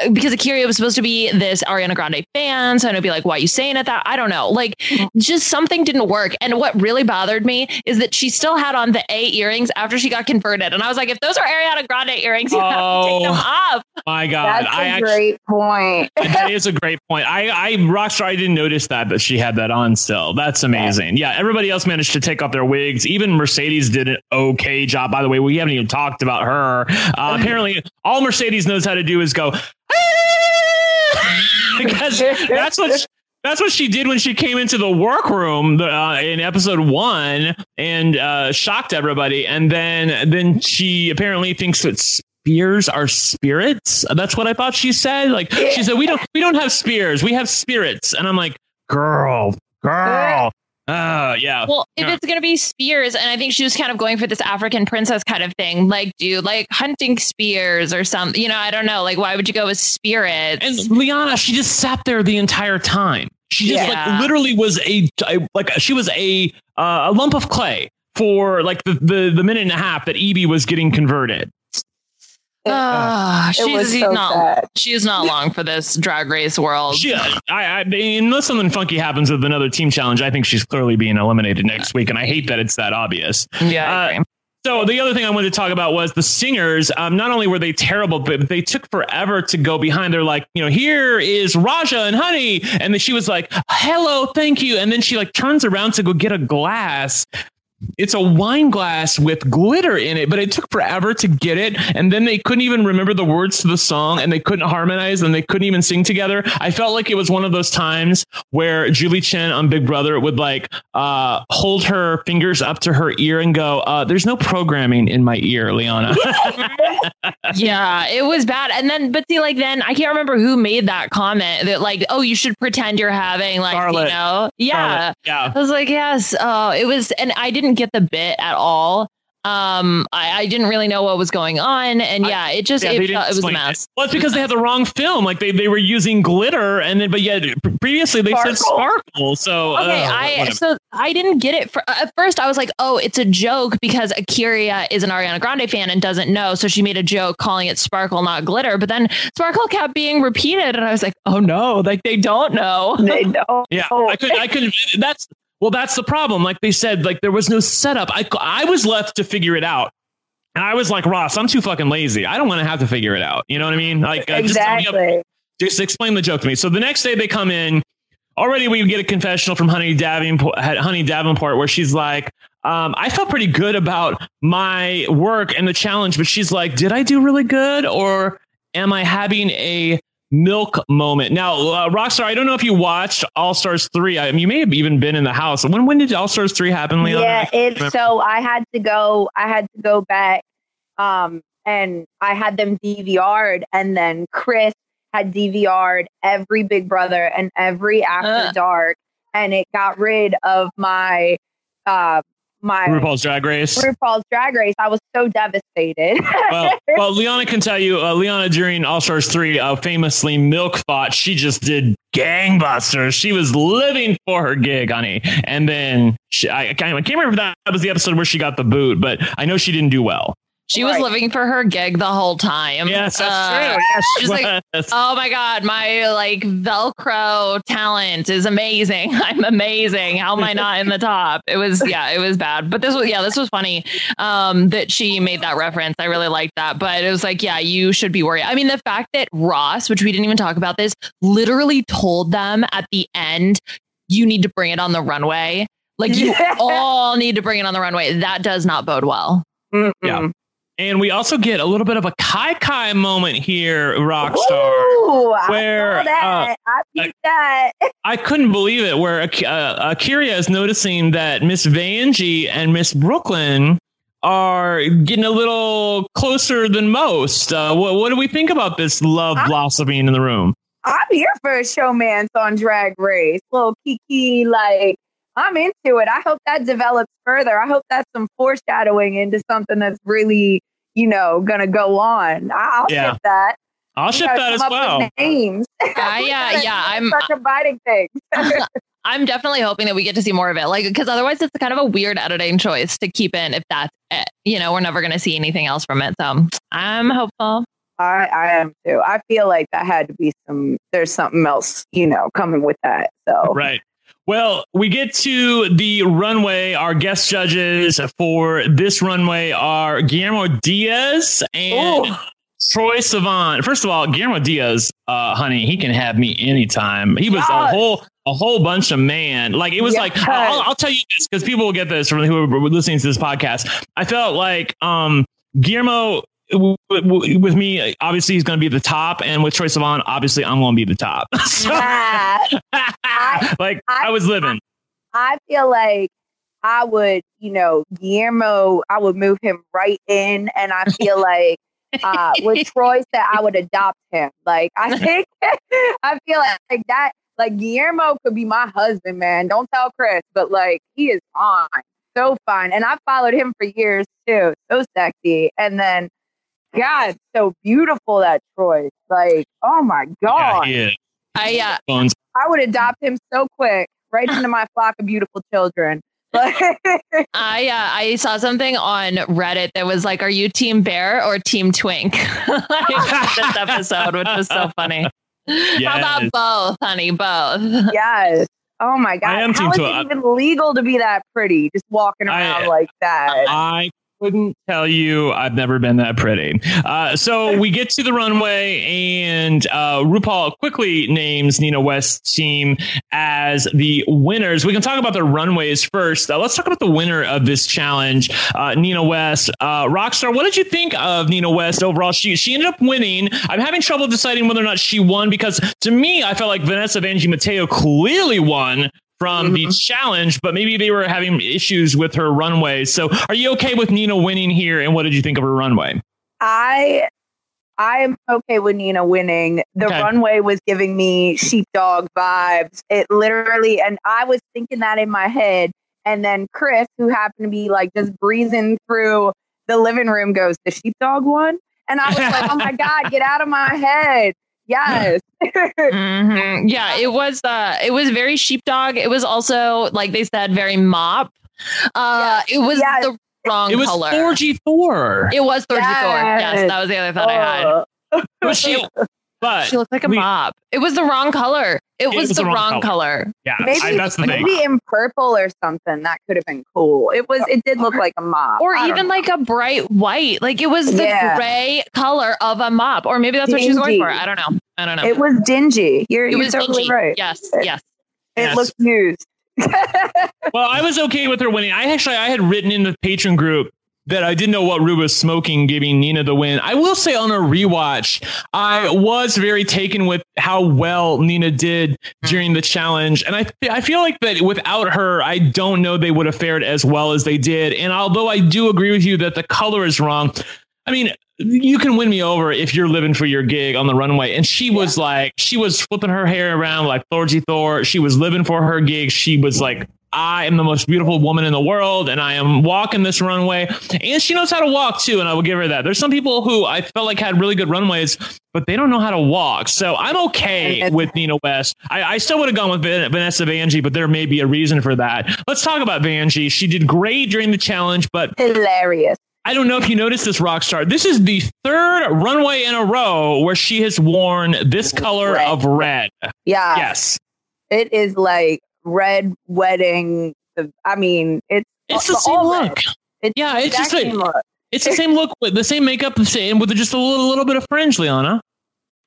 uh, because A'keria was supposed to be this Ariana Grande fan, so it'd be like why are you saying it that I don't know like just something didn't work. And what really bothered me is that she still had on the A earrings after she got converted. And I was like, if those are Ariana Grande earrings, you oh, have to take them oh off. My God. That's a I great actually, point. that is a great point. I, I, Rockstar, I didn't notice that, but she had that on still. That's amazing. Yeah. yeah, everybody else managed to take off their wigs. Even Mercedes did an okay job. By the way, we haven't even talked about her. Uh, apparently, all Mercedes knows how to do is go, because that's what that's what she did when she came into the workroom uh, in episode one and uh, shocked everybody. And then then she apparently thinks that spears are spirits. That's what I thought she said. Like she said, we don't we don't have spears, we have spirits. And I'm like, girl, girl. Oh, yeah. Well, if yeah. it's going to be spears, and I think she was kind of going for this African princess kind of thing, like, do like hunting spears or something. You know, I don't know. Like, why would you go with spirits? And Liana, she just sat there the entire time. She just yeah. like literally was a, a, like she was a uh, a lump of clay for like the, the the minute and a half that Yvie was getting converted. Ah, it was she's so not. sad. She is not long for this drag race world. She, I, I mean, unless something funky happens with another team challenge, I think she's clearly being eliminated next week, and I hate that it's that obvious. yeah, I Uh, agree. So the other thing I wanted to talk about was the singers. Um, not only were they terrible, but they took forever to go behind. They're like, you know, here is Ra'Jah and Honey, and then she was like, "Hello, thank you," and then she like turns around to go get a glass. It's a wine glass with glitter in it, but it took forever to get it. And then they couldn't even remember the words to the song and they couldn't harmonize and they couldn't even sing together. I felt like it was one of those times where Julie Chen on Big Brother would like uh, hold her fingers up to her ear and go, uh, There's no programming in my ear, Liana. yeah, it was bad. And then, but see, like then I can't remember who made that comment that like, oh, you should pretend you're having like, you know, yeah. Yeah. I was like, yes. Oh, it was, and I didn't get the bit at all. Um, I, I didn't really know what was going on, and yeah, it just Yeah, it, felt- it was a explain mess. Well, it's because they had the wrong film. Like they, they were using glitter, and then but yet previously they said Sparkle. sparkle. So Okay, uh, I whatever. so I didn't get it. For, at first, I was like, "Oh, it's a joke because A'keria is an Ariana Grande fan and doesn't know, so she made a joke calling it sparkle, not glitter." But then sparkle kept being repeated, and I was like, "Oh no, like they don't know." They don't. Yeah, I could, I could. That's well, that's the problem. Like they said, like there was no setup. I, I was left to figure it out, and I was like, Ross, I'm too fucking lazy. I don't want to have to figure it out. You know what I mean? Like, uh, just, me up- just explain the joke to me. So the next day they come in. Already we get a confessional from Honey Davenport, Honey Davenport, where she's like, um, "I felt pretty good about my work and the challenge," but she's like, "Did I do really good, or am I having a milk moment?" Now, uh, Rockstar, I don't know if you watched All Stars three. I mean, you may have even been in the house. When when did All Stars three happen, Leon? Yeah, it, so I had to go. I had to go back, um, and I had them DVR'd, and then Chris had DVR'd every Big Brother and every After Uh. Dark, and it got rid of my uh my RuPaul's Drag Race. RuPaul's Drag Race. I was so devastated. well, well, Liana can tell you, uh, Liana during All Stars 3 uh, famously milk fought. She just did gangbusters. She was living for her gig, honey. And then she, I, I can't remember if that was the episode where she got the boot, but I know she didn't do well. She was Right. living for her gig the whole time. Yes, that's Uh, true. Yes, she she's like. Oh my god, my like Velcro talent is amazing. I'm amazing. How am I not in the top? It was yeah, it was bad. But this was yeah, this was funny. Um that she made that reference. I really liked that. But it was like, yeah, you should be worried. I mean, the fact that Ross, which we didn't even talk about this, literally told them at the end, you need to bring it on the runway. Like you Yeah. all need to bring it on the runway. That does not bode well. Mm-mm. Yeah. And we also get a little bit of a Kai Kai moment here, Rockstar. Ooh, I Where, saw that. I peeped that. I couldn't believe it. Where uh, A'keria is noticing that Miss Vanjie and Miss Brooke Lynn are getting a little closer than most. Uh, what, what do we think about this love I- blossoming in the room? I'm here for a showmance on Drag Race. Little Kiki, like I'm into it. I hope that develops further. I hope that's some foreshadowing into something that's really, you know, gonna go on. I- I'll Yeah. ship that. I'll ship that as come up with well. Names. Uh, yeah, yeah. I'm gotta start combining things. I'm definitely hoping that we get to see more of it. Like, because otherwise, it's kind of a weird editing choice to keep in if that's it. You know, we're never going to see anything else from it. So I'm hopeful. I, I am too. I feel like that had to be some. There's something else, you know, coming with that. So Right. Well, we get to the runway. Our guest judges for this runway are Guillermo Diaz and Ooh. Troye Sivan. First of all, Guillermo Diaz, uh, honey, he can have me anytime. He was a whole a whole bunch of man. Like it was Yes. like I'll, I'll tell you this because people will get this from who are listening to this podcast. I felt like um, Guillermo. W- w- With me, obviously he's going to be the top, and with Troye Sivan, obviously I'm going to be the top. So, Yeah. like I, I- was living. I feel like I would, you know, Guillermo, I would move him right in. And I feel like uh, with Troy said, I would adopt him. Like, I think, I feel like, like that, like Guillermo could be my husband, man. Don't tell Chris, but like, he is fine. So fine. And I followed him for years too. So sexy. And then, God, so beautiful that Troye. Like, oh my Yeah, God. he is. I, uh, I would adopt him so quick, right into my flock of beautiful children. I uh, I saw something on Reddit that was like, "Are you Team Bear or Team Twink?" like, this episode, which was so funny. Yes. How about both, honey? Both. Yes. Oh my god! I am How is it even legal to be that pretty? Just walking around I, like that. I couldn't tell you. I've never been that pretty. Uh, so we get to the runway, and uh, RuPaul quickly names Nina West's team as the winners. We can talk about the runways first. Uh, let's talk about the winner of this challenge, uh, Nina West. Uh, Rockstar, what did you think of Nina West overall? She she ended up winning. I'm having trouble deciding whether or not she won because to me, I felt like Vanessa Vanjie Mateo clearly won from mm-hmm. the challenge, but maybe they were having issues with her runway. So are you okay with Nina winning here? And what did you think of her runway? I I am okay with Nina winning. The okay. runway was giving me sheepdog vibes. It literally, and I was thinking that in my head. And then Chris, who happened to be like just breezing through the living room, goes, The sheepdog one? And I was like, Oh my God, get out of my head. Yes. Mm-hmm. Yeah, it was uh it was very sheepdog. It was also like they said very mop. Uh yeah. it was yes. the wrong it was color. Thorgy Thor. It was Thorgy yes. Thor. Yes, that was the other thought oh. I had. Was she but she looked like a we, mop. It was the wrong color. It, was, was, the, wrong, wrong color. color. Yeah, maybe I, that's the maybe thing. in purple or something that could have been cool. It was. It did look like a mop, or even like a bright white. Like it was the yeah. gray color of a mop, or maybe that's dingy. what she's going for. I don't know. I don't know. It was dingy. You're, it you're was totally dingy. right. Yes. Yes. It yes. looked used. well, I was okay with her winning. I actually I had written in the patron group that I didn't know what Ru was smoking, giving Nina the win. I will say on a rewatch, I was very taken with how well Nina did hmm. during the challenge, and I I feel like that without her, I don't know they would have fared as well as they did. And although I do agree with you that the color is wrong, I mean, you can win me over if you're living for your gig on the runway. And she was like, she was flipping her hair around like Thorgy Thor. She was living for her gig. She was like I am the most beautiful woman in the world and I am walking this runway. And she knows how to walk too. And I will give her that. There's some people who I felt like had really good runways, but they don't know how to walk. So I'm okay with Nina West. I, I still would have gone with Vanessa Vanjie, but there may be a reason for that. Let's talk about Vanjie. She did great during the challenge, but hilarious. I don't know if you noticed this, Rockstar. This is the third runway in a row where she has worn this color red. of red. Yeah. Yes. It is like red wedding. I mean, it's it's the same look. It's yeah, it's just like look. it's the same look with the same makeup, the same with just a little, little bit of fringe, Liana.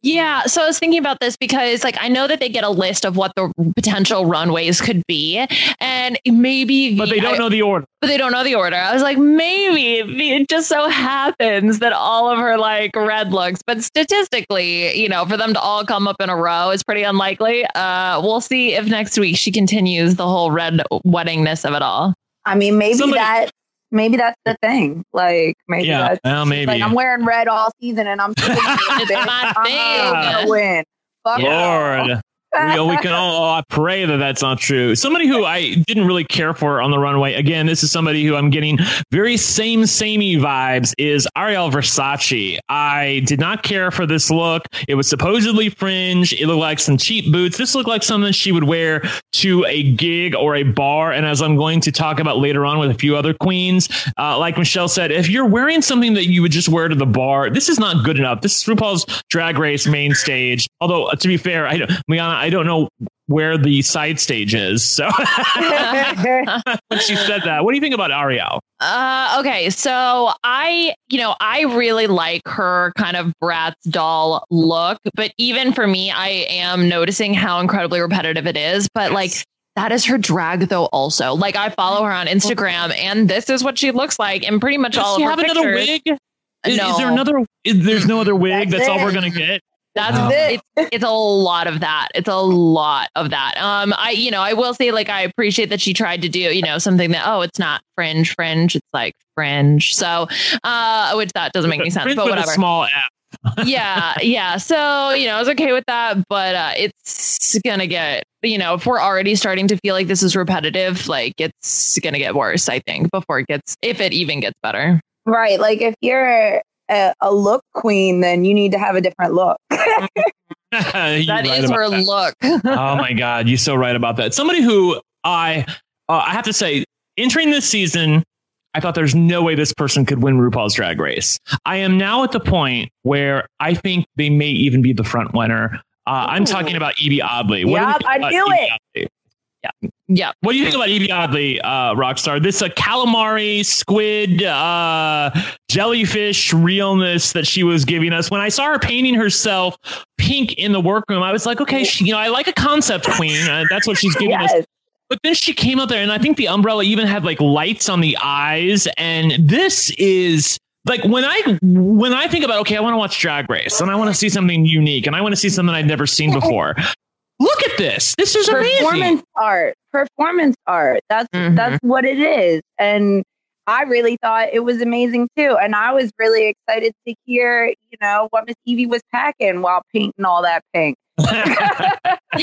Yeah, so I was thinking about this because like I know that they get a list of what the potential runways could be and maybe But they don't I, know the order. But they don't know the order. I was like maybe it just so happens that all of her like red looks, but statistically, you know, for them to all come up in a row is pretty unlikely. Uh we'll see if next week she continues the whole red weddingness of it all. I mean, maybe Somebody, that maybe that's the thing. Like maybe yeah, that's well, maybe. like I'm wearing red all season and I'm it's my thing. gonna win. Fuck Lord we, we can all, oh, I pray that that's not true. Somebody who I didn't really care for on the runway. Again, this is somebody who I'm getting very same samey vibes is Ariel Versace. I did not care for this look. It was supposedly fringe. It looked like some cheap boots. This looked like something she would wear to a gig or a bar. And as I'm going to talk about later on with a few other queens, uh, like Michelle said, if you're wearing something that you would just wear to the bar, this is not good enough. This is RuPaul's Drag Race main stage. Although to be fair, I don't, Liana, I don't know where the side stage is. So when she said that, what do you think about Ariel? Uh, okay, so I, you know, I really like her kind of Bratz doll look, but even for me, I am noticing how incredibly repetitive it is. But yes. like that is her drag though also like i follow her on instagram and this is what she looks like in pretty much Does all she of her have pictures. another wig is, no. is there another is, there's no other wig that's, that's all we're gonna get that's wow. it. It's, it's a lot of that. It's a lot of that. Um, I, you know, I will say, like, I appreciate that she tried to do, you know, something that, oh, it's not fringe, fringe. It's like fringe. So, uh, which that doesn't make any sense, fringe but whatever. small F. yeah, yeah. So, you know, I was okay with that, but uh, it's gonna get, you know, if we're already starting to feel like this is repetitive, like it's gonna get worse, I think, before it gets, if it even gets better. Right. Like if you're a, a look queen, then you need to have a different look. that right is her that. look. oh my God, you're so right about that. Somebody who I uh, I have to say entering this season, I thought there's no way this person could win RuPaul's Drag Race. I am now at the point where I think they may even be the front winner. Uh, I'm talking about Yvie Oddly. What do we Yup, think I knew it. Oddly? Yeah. What do you think about Yvie Oddly, uh, Rockstar? This uh, calamari, squid, uh, jellyfish realness that she was giving us. When I saw her painting herself pink in the workroom, I was like, okay, she, you know, I like a concept queen. Uh, that's what she's giving us. But then she came up there, and I think the umbrella even had like lights on the eyes. And this is like when I when I think about okay, I want to watch Drag Race, and I want to see something unique, and I want to see something I've never seen before. Look at this! This is amazing. performance art performance art that's Mhm. that's what it is and i really thought it was amazing too and i was really excited to hear you know what miss Yvie was packing while painting all that pink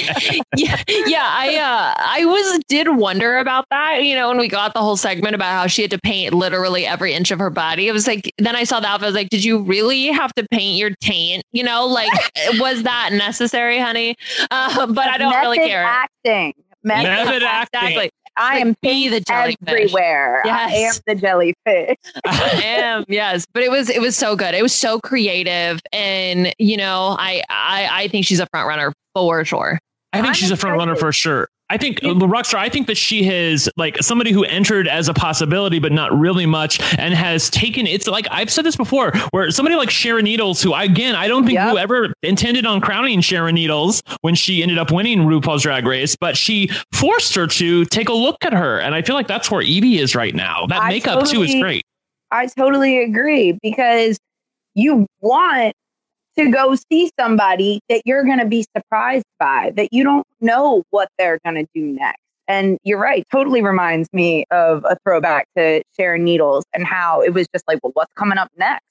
yeah, yeah. I uh, I was did wonder about that. You know, when we got the whole segment about how she had to paint literally every inch of her body. It was like then I saw the outfit. I was like, did you really have to paint your taint? You know, like was that necessary, honey? Uh, but I don't method really care. acting method, Method acting. Exactly. I am be the jellyfish. everywhere i am Yes. the jellyfish I am yes, but it was it was so good. It was so creative, and you know, I I, I think she's a front runner for sure. I think I'm she's a front runner for sure. I think uh, the Rockstar. I think that she has like somebody who entered as a possibility, but not really much, and has taken. It's like I've said this before, where somebody like Sharon Needles, who again I don't think Yep. whoever intended on crowning Sharon Needles when she ended up winning RuPaul's Drag Race, but she forced her to take a look at her, and I feel like that's where Yvie is right now. That I makeup too is great. I totally agree because you want to go see somebody that you're going to be surprised by, that you don't know what they're going to do next. And you're right, totally reminds me of a throwback to Sharon Needles and how it was just like, well, what's coming up next?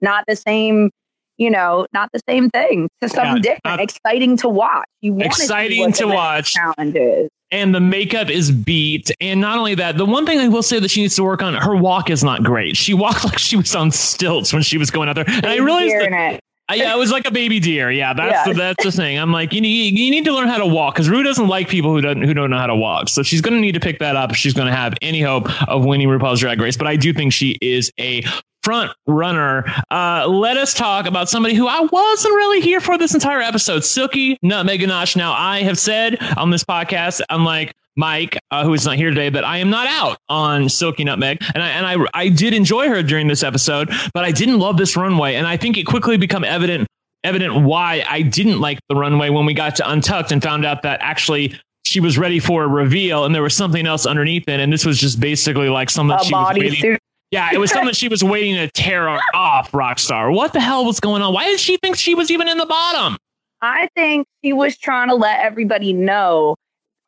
Not the same, you know, not the same thing, to something Yeah, different, not- exciting to watch. You want Exciting to watch. Challenge is. and the makeup is beat. And not only that, the one thing I will say that she needs to work on, her walk is not great. She walked like she was on stilts when she was going out there. And I realized that I, yeah, it was like a baby deer. Yeah, that's Yeah. the, that's the thing. I'm like, you need you need to learn how to walk because Ru doesn't like people who don't who don't know how to walk. So she's going to need to pick that up. if She's going to have any hope of winning RuPaul's Drag Race. But I do think she is a front runner. Uh, let us talk about somebody who I wasn't really here for this entire episode. Silky Nutmeg Ganache. Now I have said on this podcast, unlike Mike, uh, who is not here today, but I am not out on Silky Nutmeg, and I and I I did enjoy her during this episode, but I didn't love this runway, and I think it quickly become evident evident why I didn't like the runway when we got to Untucked and found out that actually she was ready for a reveal and there was something else underneath it, and this was just basically like something A she was waiting. bodysuit. Yeah, it was something she was waiting to tear off. Rockstar, what the hell was going on? Why did she think she was even in the bottom? I think she was trying to let everybody know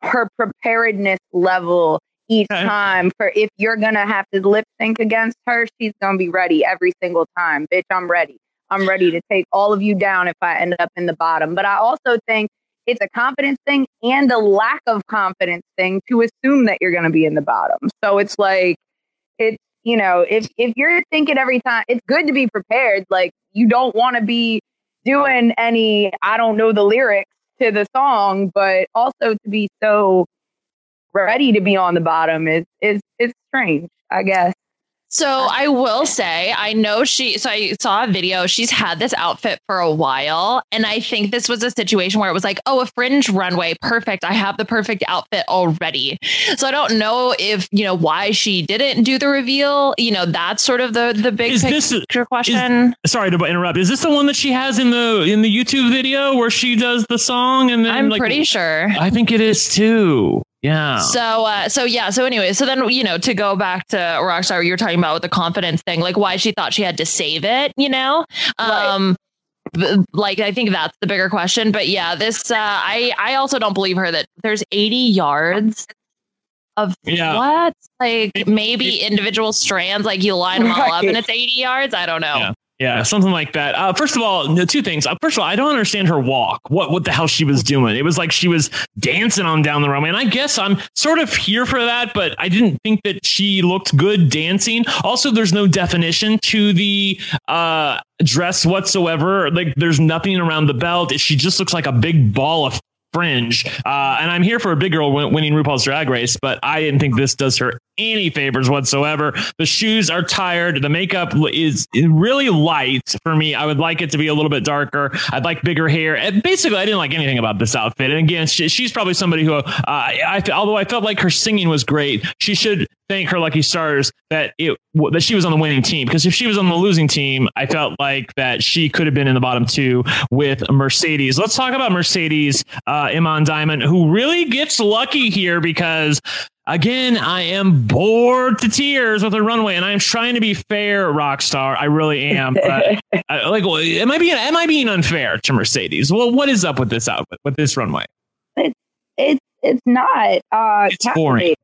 her preparedness level each Okay. time for if you're gonna have to lip sync against her, she's gonna be ready every single time. Bitch, I'm ready. I'm ready to take all of you down if I end up in the bottom. But I also think it's a confidence thing and a lack of confidence thing to assume that you're gonna be in the bottom. So it's like it's you know, if if you're thinking every time it's good to be prepared, like you don't want to be doing any I don't know the lyrics to the song, but also to be so ready to be on the bottom is is is strange, I guess. So I will say, I know she. So I saw a video. She's had this outfit for a while, and I think this was a situation where it was like, "Oh, a fringe runway, perfect. I have the perfect outfit already." So I don't know if you know why she didn't do the reveal. You know, that's sort of the the big Is this- picture question. Sorry to interrupt. Is this the one that she has in the in the YouTube video where she does the song and then I'm like, pretty sure. I think it is too. Yeah. So, uh, so yeah. So anyway, so then you know to go back to Rockstar, you were talking about with the confidence thing, like why she thought she had to save it. You know, Right. um, b- like I think that's the bigger question. But yeah, this uh, I I also don't believe her that there's 80 yards of Yeah. what like maybe individual strands, like you line them all up and it's 80 yards. I don't know. Yeah. Yeah, something like that. Uh, first of all, no, two things. Uh, first of all, I don't understand her walk. What what the hell she was doing? It was like she was dancing on down the runway, and I guess I'm sort of here for that. But I didn't think that she looked good dancing. Also, there's no definition to the uh, dress whatsoever. Like, there's nothing around the belt. She just looks like a big ball of fringe. Uh, and I'm here for a big girl win- winning RuPaul's Drag Race, but I didn't think this does her any favors whatsoever. The shoes are tired. The makeup is really light for me. I would like it to be a little bit darker. I'd like bigger hair. And basically, I didn't like anything about this outfit. And again, she, she's probably somebody who, uh, I, although I felt like her singing was great, she should thank her lucky stars that it that she was on the winning team. Because if she was on the losing team, I felt like that she could have been in the bottom two with Mercedes. Let's talk about Mercedes uh, Iman Diamond, who really gets lucky here because Again, I am bored to tears with her runway, and I'm trying to be fair, Rockstar. I really am. But I, like, am I being am I being unfair to Mercedes? Well, what is up with this outfit with this runway? It's it's it's not. Uh, it's boring.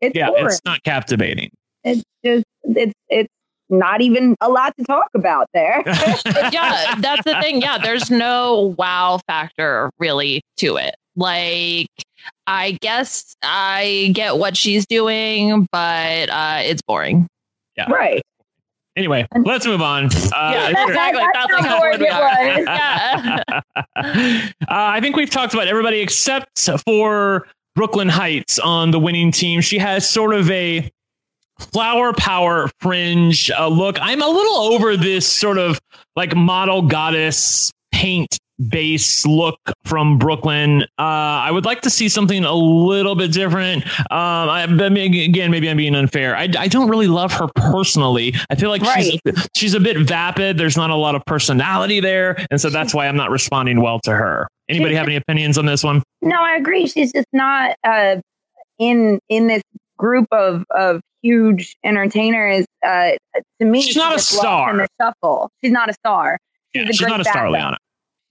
It's yeah, boring. it's not captivating. It's just it's it's not even a lot to talk about there. yeah, that's the thing. Yeah, there's no wow factor really to it. Like I guess I get what she's doing, but uh, it's boring. Yeah. Right. Anyway, let's move on. Uh, yeah, exactly. That's, that's how bored it was. yeah. uh, I think we've talked about everybody except for Brooke Lynn Hytes on the winning team. She has sort of a flower power fringe uh, look. I'm a little over this sort of like model goddess paint base look from Brooke Lynn. Uh, I would like to see something a little bit different. Um, I, again, maybe I'm being unfair. I, I don't really love her personally. I feel like right. she's she's a bit vapid. There's not a lot of personality there, and so that's why I'm not responding well to her. Anybody have any opinions on this one? No, I agree. She's just not uh, in in this group of of huge entertainers. Uh, to me, she's, she's not a star. In the shuffle, she's not a star. She's, yeah, she's not a star, Liana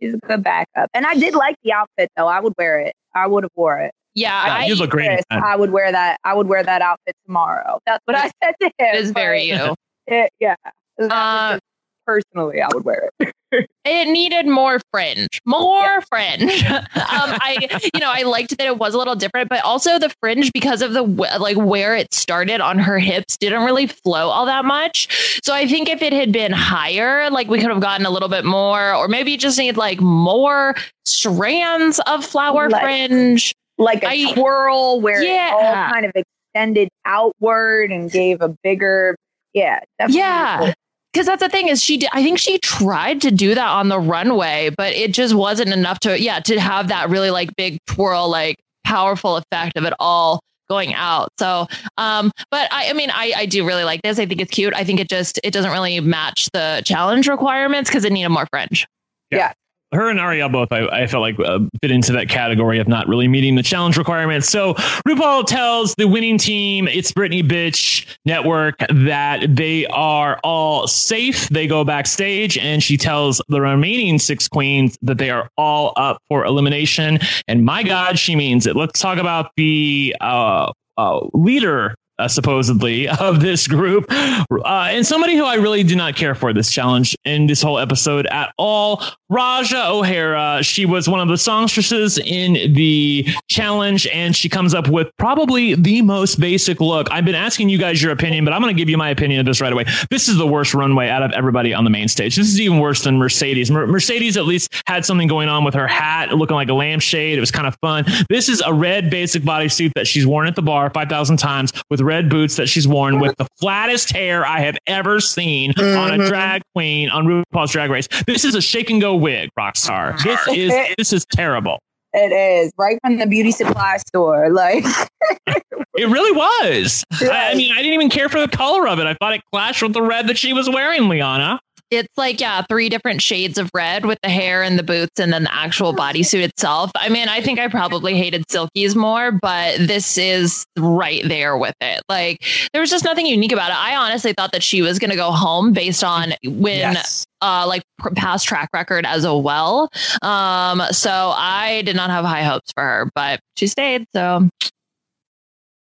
she's a good backup. And I did like the outfit though. I would wear it. I would have wore it. Yeah, yeah I, you look great. I would wear that. I would wear that outfit tomorrow. That's what I said to him. It is very you. It, yeah. Uh, personally, I would wear it. it needed more fringe, more yeah. fringe. um, I, you know, I liked that it was a little different, but also the fringe because of the like where it started on her hips didn't really flow all that much. So I think if it had been higher, like we could have gotten a little bit more, or maybe you just need like more strands of flower like, fringe, like a I, twirl where yeah. it all kind of extended outward and gave a bigger, yeah, yeah because that's the thing is she did, I think she tried to do that on the runway, but it just wasn't enough to yeah to have that really like big twirl like powerful effect of it all going out. So, um, but I, I mean, I, I do really like this. I think it's cute. I think it just it doesn't really match the challenge requirements because it needed more fringe. Yeah. yeah her and Ariel both, I, I felt like uh, fit into that category of not really meeting the challenge requirements. So RuPaul tells the winning team, it's Britney Bitch Network, that they are all safe. They go backstage, and she tells the remaining six queens that they are all up for elimination. And my God, she means it. Let's talk about the uh, uh, leader uh, supposedly of this group, uh, and somebody who I really do not care for this challenge in this whole episode at all. Ra'Jah O'Hara. She was one of the songstresses in the challenge, and she comes up with probably the most basic look. I've been asking you guys your opinion, but I'm going to give you my opinion of this right away. This is the worst runway out of everybody on the main stage. This is even worse than Mercedes. Mer- Mercedes at least had something going on with her hat looking like a lampshade. It was kind of fun. This is a red basic bodysuit that she's worn at the bar 5,000 times with red boots that she's worn with the flattest hair I have ever seen mm-hmm. on a mm-hmm. drag queen on RuPaul's Drag Race. This is a shake and go wig, Rockstar. This is this is terrible. It is right from the beauty supply store. Like it really was. I, I mean, I didn't even care for the color of it. I thought it clashed with the red that she was wearing, Liana. It's like, yeah, three different shades of red with the hair and the boots and then the actual bodysuit itself. I mean, I think I probably hated Silky's more, but this is right there with it. Like, there was just nothing unique about it. I honestly thought that she was going to go home based on when. Yes. Uh, like past track record as well. Um, so I did not have high hopes for her, but she stayed. So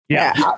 yeah. yeah.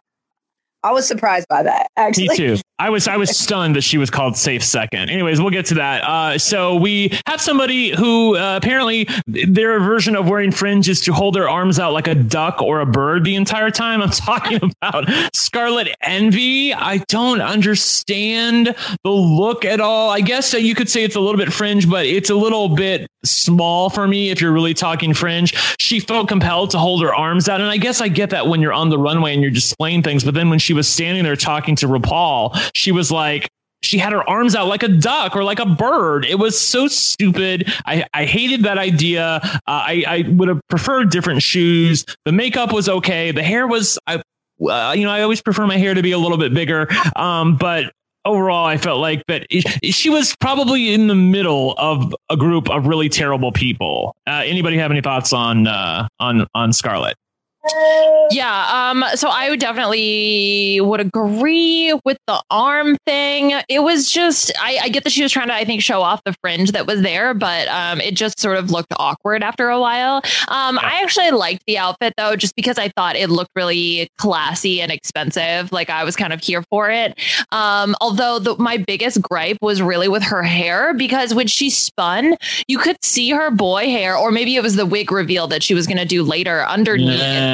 I was surprised by that. Actually, me too. I was I was stunned that she was called safe second. Anyways, we'll get to that. Uh, so we have somebody who uh, apparently their version of wearing fringe is to hold their arms out like a duck or a bird the entire time. I'm talking about Scarlet Envy. I don't understand the look at all. I guess you could say it's a little bit fringe, but it's a little bit small for me if you're really talking fringe. She felt compelled to hold her arms out, and I guess I get that when you're on the runway and you're displaying things. But then when she was standing there talking to RuPaul she was like, she had her arms out like a duck or like a bird. It was so stupid. I, I hated that idea. Uh, I, I would have preferred different shoes. The makeup was okay. The hair was, I, uh, you know, I always prefer my hair to be a little bit bigger. Um, but overall, I felt like that she was probably in the middle of a group of really terrible people. Uh, anybody have any thoughts on uh, on on Scarlet? Yeah, um, so I would definitely would agree with the arm thing. It was just I, I, get that she was trying to, I think, show off the fringe that was there, but um, it just sort of looked awkward after a while. Um, I actually liked the outfit though, just because I thought it looked really classy and expensive. Like I was kind of here for it. Um, although the, my biggest gripe was really with her hair because when she spun, you could see her boy hair, or maybe it was the wig reveal that she was going to do later underneath. Yeah.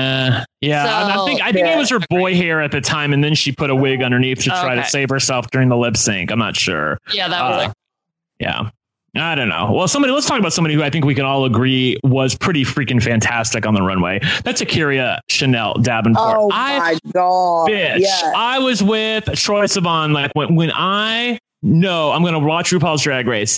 Yeah, so, I think I think yeah. it was her boy hair at the time, and then she put a wig underneath to try okay. to save herself during the lip sync. I'm not sure. Yeah, that was uh, like. Yeah. I don't know. Well, somebody, let's talk about somebody who I think we can all agree was pretty freaking fantastic on the runway. That's A'keria Chanel Davenport. Oh my I, god, bitch! Yes. I was with Troye Sivan. Like when when I know I'm going to watch RuPaul's Drag Race,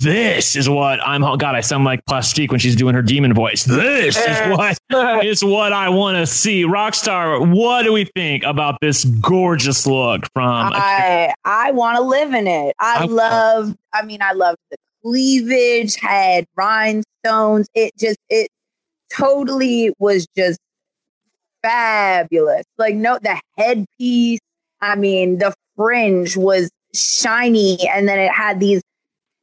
this is what I'm. Oh, God, I sound like Plastique when she's doing her demon voice. This is eh. what is what I want to see. Rockstar, what do we think about this gorgeous look from? I I want to live in it. I, I love. I mean, I love the cleavage, had rhinestones. It just it totally was just fabulous. Like no, the headpiece. I mean, the fringe was shiny, and then it had these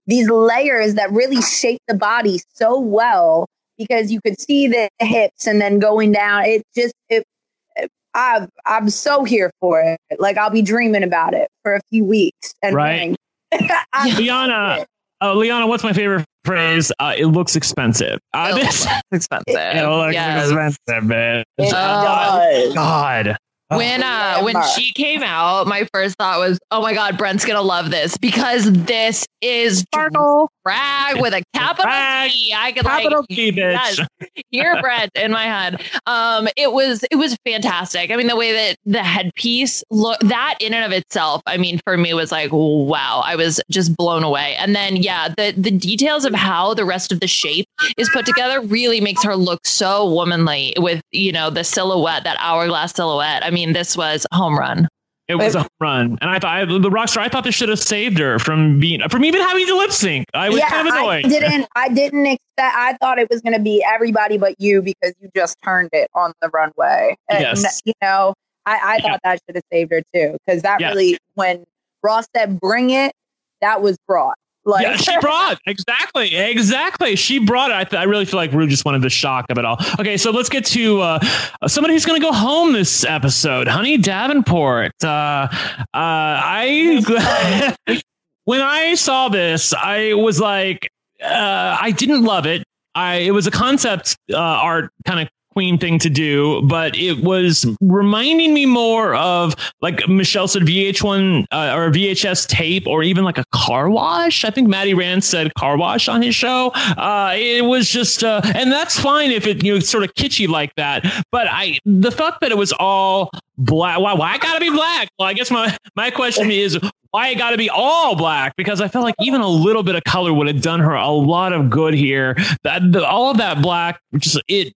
these layers that really shape the body so well because you could see the hips and then going down. It just, it, i I'm so here for it. Like I'll be dreaming about it for a few weeks. And right. Liana, uh, Liana, what's my favorite phrase? Uh, it looks expensive. Uh, it looks expensive. It looks yes. expensive, man. It oh, God. Oh, when uh when she came out, my first thought was, "Oh my god, Brent's gonna love this because this is Sparkle drag with a capital drag, T. I could capital like T, bitch. Yes, hear Brent in my head. Um, it was it was fantastic. I mean, the way that the headpiece look that in and of itself, I mean, for me was like, wow, I was just blown away. And then yeah, the the details of how the rest of the shape is put together really makes her look so womanly with you know the silhouette, that hourglass silhouette. I mean mean, this was a home run. It was a home run, and I thought I, the rockstar. I thought this should have saved her from being from even having to lip sync. I was yeah, kind of annoyed. I didn't. I didn't expect. I thought it was going to be everybody but you because you just turned it on the runway. And, yes. You know, I, I thought yeah. that should have saved her too because that yes. really when Ross said bring it, that was brought. Like, yeah, she brought exactly, exactly. She brought it. I, th- I really feel like Ru just wanted the shock of it all. Okay, so let's get to uh, somebody who's going to go home this episode, Honey Davenport. Uh, uh, I when I saw this, I was like, uh, I didn't love it. I it was a concept uh, art kind of queen thing to do, but it was reminding me more of like Michelle said VH1 uh, or VHS tape or even like a car wash. I think Maddie Rand said car wash on his show. Uh, it was just, uh, and that's fine if it you know sort of kitschy like that. But I the fact that it was all black. Why, why gotta be black? Well, I guess my my question is why it got to be all black because I felt like even a little bit of color would have done her a lot of good here. That the, all of that black, just it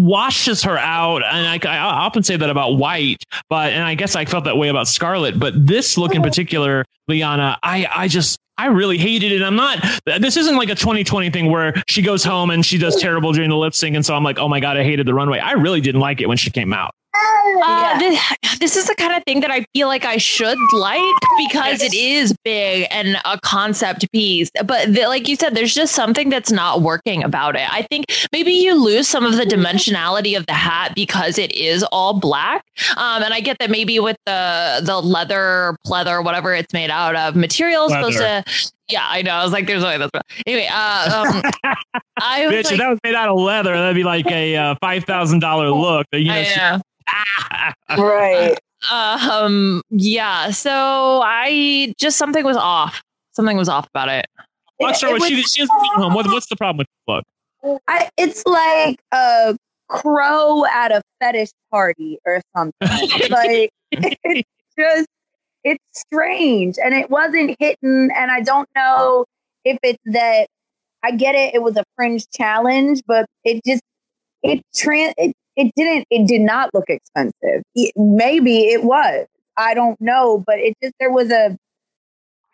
washes her out. And I, I, often say that about white, but, and I guess I felt that way about Scarlet, but this look in mm-hmm. particular, Liana, I, I just, I really hated it. I'm not, this isn't like a 2020 thing where she goes home and she does mm. terrible during the lip sync. And so I'm like, oh my God, I hated the runway. I really didn't like it when she came out. Uh, this, this is the kind of thing that I feel like I should like because it is big and a concept piece. But the, like you said, there's just something that's not working about it. I think maybe you lose some of the dimensionality of the hat because it is all black. Um, and I get that maybe with the the leather, pleather, whatever it's made out of, material is supposed to yeah, I know. I was like, there's only this. Anyway, uh, um, I was Bitch, like, if that was made out of leather, that'd be like a uh, five thousand dollar look. You know, know. right. Um. Yeah. So I just something was off. Something was off about it. What sure what she, she home. What, what's the problem with the book? I, it's like a crow at a fetish party or something. like it's just it's strange and it wasn't hitting and I don't know if it's that I get it it was a fringe challenge but it just it trans it it didn't it did not look expensive. It, maybe it was. I don't know but it just there was a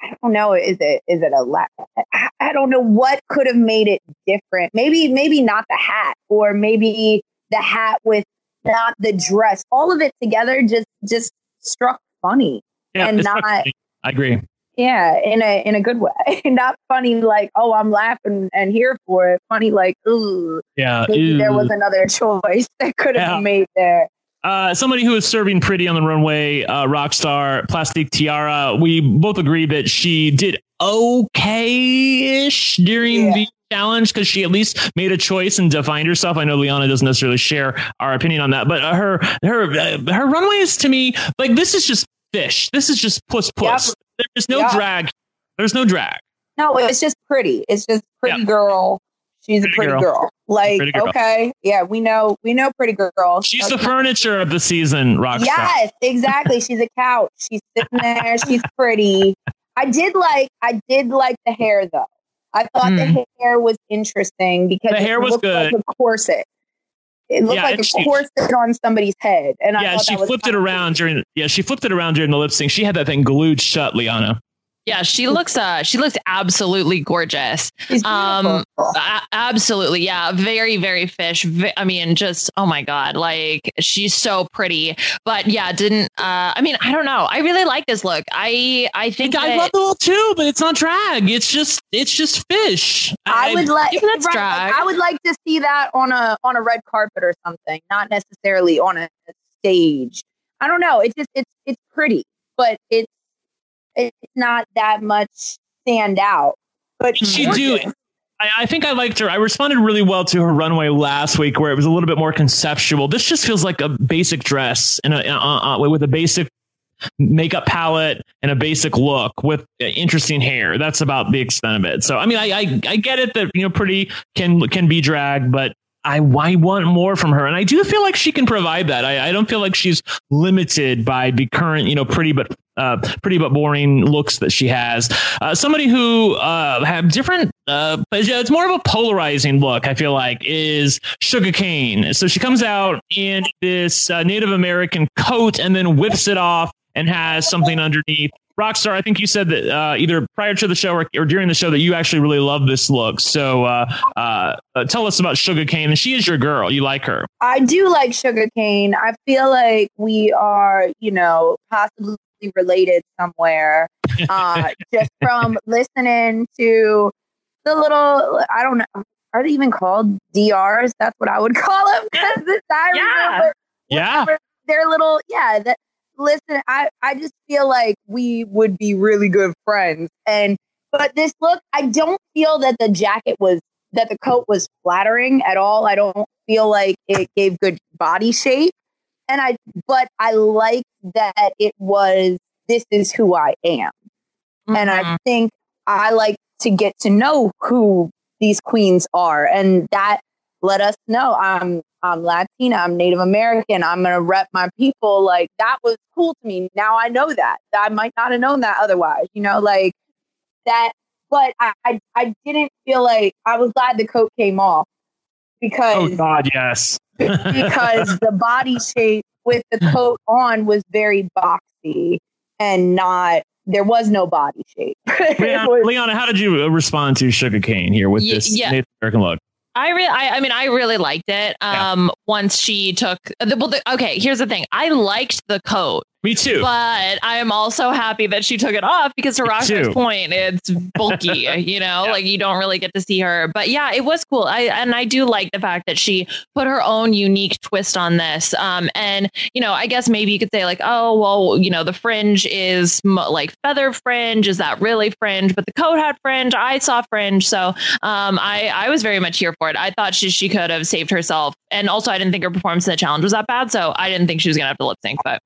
i don't know is it is it a la- I, I don't know what could have made it different. Maybe maybe not the hat or maybe the hat with not the dress. All of it together just just struck funny yeah, and not i agree yeah, in a in a good way. Not funny like, oh, I'm laughing and here for it. Funny like, ooh. Yeah. Maybe there was another choice that could have yeah. been made there. Uh, somebody who is serving pretty on the runway, uh, rock star Plastique Tiara. We both agree that she did okay-ish during yeah. the challenge because she at least made a choice and defined herself. I know Liana doesn't necessarily share our opinion on that, but her her uh, her runway is to me like this is just fish. This is just puss puss. Yep. There's no drag. There's no drag. No, it's just pretty. It's just pretty girl. She's pretty a pretty girl. girl. Like, pretty girl. okay, yeah, we know, we know, pretty girl. She's okay. the furniture of the season, rock. Yes, exactly. She's a couch. She's sitting there. She's pretty. I did like, I did like the hair though. I thought mm. the hmm. hair was interesting because the hair was good. Like a corset. It looked yeah, like a she, corset on somebody's head. And yeah, she flipped it around during. Yeah, she flipped it around during the lip sync. She had that thing glued shut, Liana. Yeah, she looks uh she looks absolutely gorgeous. Um a- absolutely. Yeah, very very fish. I mean just oh my god, like she's so pretty. But yeah, didn't uh I mean, I don't know. I really like this look. I I think I that, love the look too, but it's not drag. It's just it's just fish. I, I would like right, drag. I would like to see that on a on a red carpet or something, not necessarily on a stage. I don't know. It's just it's it's pretty, but it's it's not that much stand out. But she do. I, I, think I liked her. I responded really well to her runway last week, where it was a little bit more conceptual. This just feels like a basic dress and a, uh, uh, with a basic makeup palette and a basic look with interesting hair. That's about the extent of it. So, I mean, I, I, I get it that you know, pretty can can be drag, but I, I want more from her. And I do feel like she can provide that. I, I don't feel like she's limited by the current, you know, pretty but uh, pretty but boring looks that she has. Uh, somebody who uh, have different, uh, it's more of a polarizing look. I feel like is Shuga Cain. So she comes out in this uh, Native American coat and then whips it off and has something underneath. Rockstar, I think you said that uh, either prior to the show or, or, during the show that you actually really love this look. So uh, uh, tell us about Shuga Cain. And she is your girl. You like her. I do like Shuga Cain. I feel like we are, you know, possibly related somewhere uh, just from listening to the little, I don't know, are they even called DRs? That's what I would call them. Yeah. yeah. They're little, yeah, that listen, I, I just feel like we would be really good friends. And, but this look, I don't feel that the jacket was, that the coat was flattering at all. I don't feel like it gave good body shape. And I, but I like that it was, this is who I am. Mm-hmm. And I mm-hmm. think I like to get to know who these queens are. And that let us know I'm I'm Latina, I'm Native American, I'm gonna rep my people. Like that was cool to me. Now I know that. I might not have known that otherwise, you know, like that but I, I, I didn't feel like I was glad the coat came off because Oh God, yes. because the body shape with the coat on was very boxy and not there was no body shape. Liana, was, Liana, how did you respond to Shuga Cain here with this yeah. Native American look? I really, I, I mean, I really liked it. Um, yeah. once she took the, well, the, okay, here's the thing. I liked the coat. Me too. But I am also happy that she took it off because to Raja's point, it's bulky, you know, yeah. like you don't really get to see her. But yeah, it was cool. I and I do like the fact that she put her own unique twist on this. Um, and you know, I guess maybe you could say like, oh, well, you know, the fringe is mo- like feather fringe. Is that really fringe? But the coat had fringe. I saw fringe, so um, I I was very much here for it. I thought she she could have saved herself, and also I didn't think her performance in the challenge was that bad, so I didn't think she was gonna have to lip sync, but.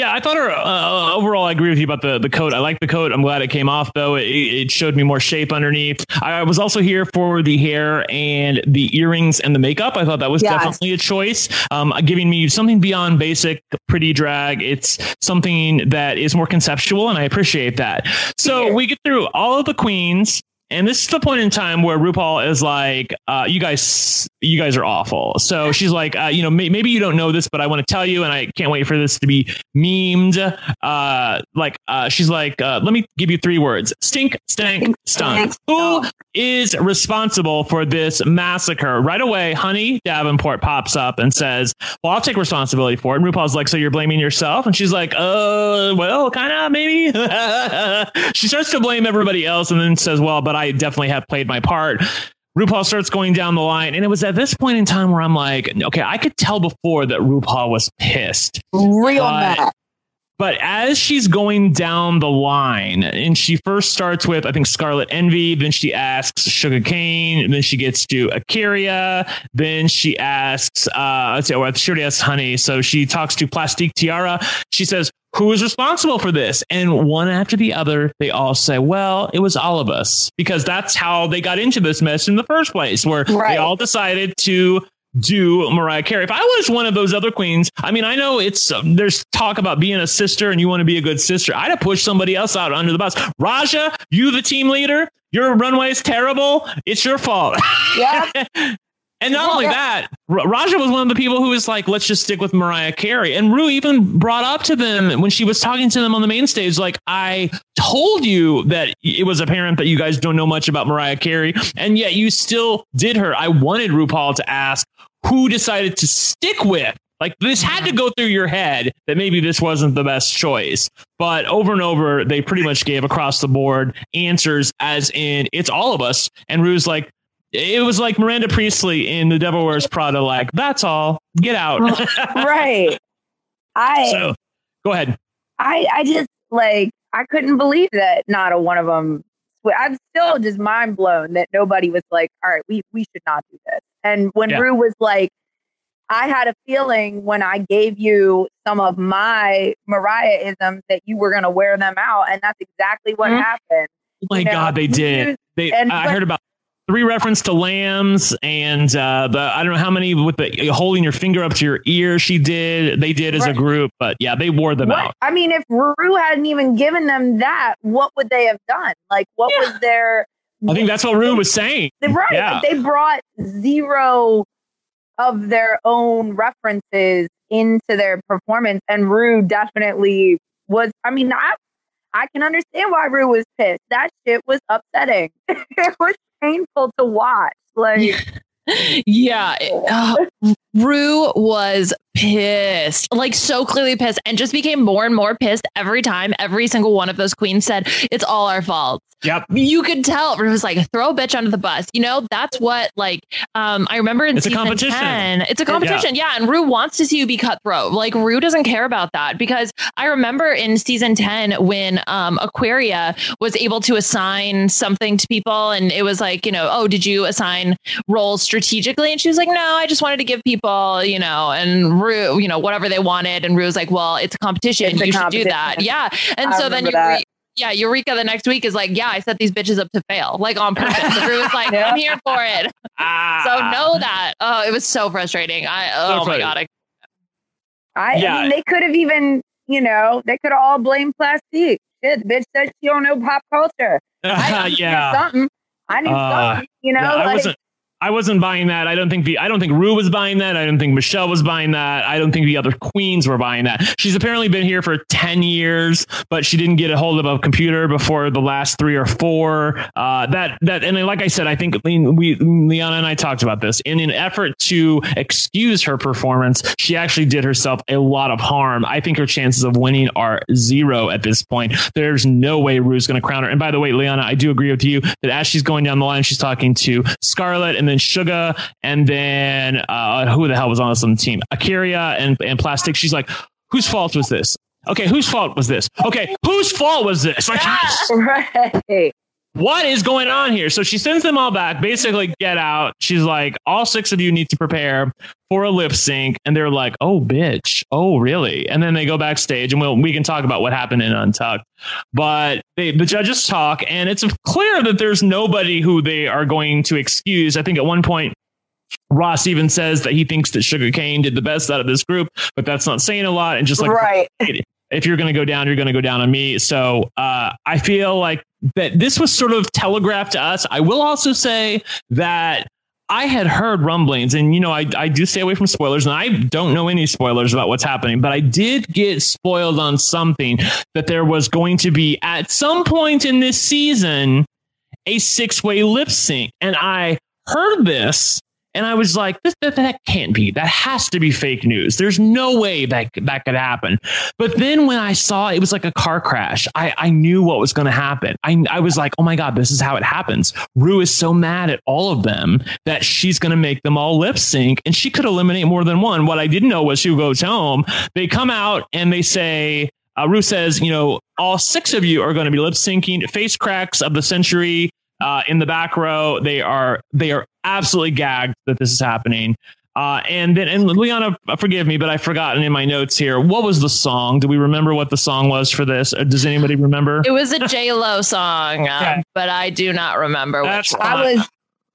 Yeah, I thought her uh, overall. I agree with you about the, the coat. I like the coat. I'm glad it came off though. It, it showed me more shape underneath. I was also here for the hair and the earrings and the makeup. I thought that was yes. definitely a choice, um, giving me something beyond basic pretty drag. It's something that is more conceptual, and I appreciate that. So we get through all of the queens. And this is the point in time where RuPaul is like, uh, "You guys, you guys are awful." So she's like, uh, "You know, may- maybe you don't know this, but I want to tell you, and I can't wait for this to be memed." Uh, like, uh, she's like, uh, "Let me give you three words: stink, stank, stunk." Who is responsible for this massacre? Right away, Honey Davenport pops up and says, "Well, I'll take responsibility for it." And RuPaul's like, "So you're blaming yourself?" And she's like, "Uh, well, kind of, maybe." she starts to blame everybody else, and then says, "Well, but." I definitely have played my part. RuPaul starts going down the line. And it was at this point in time where I'm like, okay, I could tell before that RuPaul was pissed. Real mad. But as she's going down the line, and she first starts with, I think, Scarlet Envy, then she asks Shuga Cain, then she gets to A'keria, then she asks, uh, let's see, well, she already asks Honey. So she talks to Plastique Tiara. She says, who is responsible for this? And one after the other, they all say, well, it was all of us because that's how they got into this mess in the first place, where right. they all decided to do Mariah Carey. If I was one of those other queens, I mean, I know it's uh, there's talk about being a sister and you want to be a good sister. I'd have pushed somebody else out under the bus. Ra'Jah, you the team leader, your runway is terrible. It's your fault. Yeah. And not only that, Ra'Jah was one of the people who was like, let's just stick with Mariah Carey. And Ru even brought up to them when she was talking to them on the main stage, like, I told you that it was apparent that you guys don't know much about Mariah Carey. And yet you still did her. I wanted RuPaul to ask who decided to stick with. Like this had to go through your head that maybe this wasn't the best choice. But over and over, they pretty much gave across the board answers as in it's all of us. And Ru's like, it was like Miranda Priestly in The Devil Wears Prada. Like that's all. Get out. right. I. So, go ahead. I I just like I couldn't believe that not a one of them. I'm still just mind blown that nobody was like, all right, we we should not do this. And when yeah. Ru was like, I had a feeling when I gave you some of my Mariah isms that you were going to wear them out, and that's exactly what mm-hmm. happened. Oh my you know, God, they did. They, and, I but, heard about three reference to lambs and uh, the I don't know how many with the holding your finger up to your ear she did they did as right. a group but yeah they wore them what? out. I mean if Ru hadn't even given them that what would they have done? Like what yeah. was their I think that's what Ru was saying. Right. Yeah. They brought zero of their own references into their performance and Ru definitely was I mean I I can understand why Ru was pissed. That shit was upsetting. it was painful to watch. Like, yeah, uh, Ru was pissed, like so clearly pissed, and just became more and more pissed every time every single one of those queens said, It's all our fault. Yep. You could tell it was like throw a bitch under the bus. You know, that's what like um I remember in it's season a competition. 10. It's a competition. Yeah. yeah. And Ru wants to see you be cutthroat. Like Ru doesn't care about that because I remember in season 10 when um A'keria was able to assign something to people and it was like, you know, oh, did you assign roles strategically? And she was like, No, I just wanted to give people, you know, and Ru, you know, whatever they wanted. And Ru was like, Well, it's a competition. It's a you competition. should do that. Yeah. And I so then you re- yeah, Eureka the next week is like, yeah, I set these bitches up to fail, like on purpose. The crew was like, I'm here for it. Ah. So know that. Oh, it was so frustrating. I oh so my god. I, I, yeah. I mean, they could have even, you know, they could all blame plastique. Shit, the bitch said she don't know pop culture. I yeah, something. I knew uh, something. You know, yeah, like, I wasn't. I wasn't buying that. I don't think the I don't think Ru was buying that. I don't think Michelle was buying that. I don't think the other queens were buying that. She's apparently been here for ten years, but she didn't get a hold of a computer before the last three or four. Uh, that that and like I said, I think we Liana and I talked about this. In an effort to excuse her performance, she actually did herself a lot of harm. I think her chances of winning are zero at this point. There's no way Ru's going to crown her. And by the way, Liana, I do agree with you that as she's going down the line, she's talking to Scarlet and then Shuga, and then uh, who the hell was on this on the team? A'keria and, and Plastique. She's like, whose fault was this? Okay, whose fault was this? Okay, whose fault was this? Like, right. What is going on here? So she sends them all back, basically, get out. She's like, all six of you need to prepare for a lip sync. And they're like, oh, bitch. Oh, really? And then they go backstage and we'll, we can talk about what happened in Untucked. But they, the judges talk, and it's clear that there's nobody who they are going to excuse. I think at one point, Ross even says that he thinks that Shuga Cain did the best out of this group, but that's not saying a lot. And just like, right. if you're going to go down, you're going to go down on me. So uh, I feel like that this was sort of telegraphed to us. I will also say that I had heard rumblings, and you know, I, I do stay away from spoilers, and I don't know any spoilers about what's happening, but I did get spoiled on something that there was going to be at some point in this season a six way lip sync. And I heard this and I was like, that, that, that can't be. That has to be fake news. There's no way that that could happen. But then when I saw it was like a car crash, I, I knew what was going to happen. I, I was like, oh my God, this is how it happens. Ru is so mad at all of them that she's going to make them all lip sync and she could eliminate more than one. What I didn't know was she goes home. They come out and they say, uh, Ru says, you know, all six of you are going to be lip syncing face cracks of the century uh, in the back row. They are they are absolutely gagged that this is happening. Uh, and then, and Liana, forgive me, but I've forgotten in my notes here. What was the song? Do we remember what the song was for this? Uh, does anybody remember? It was a J Lo song, um, okay. but I do not remember That's which one. I was.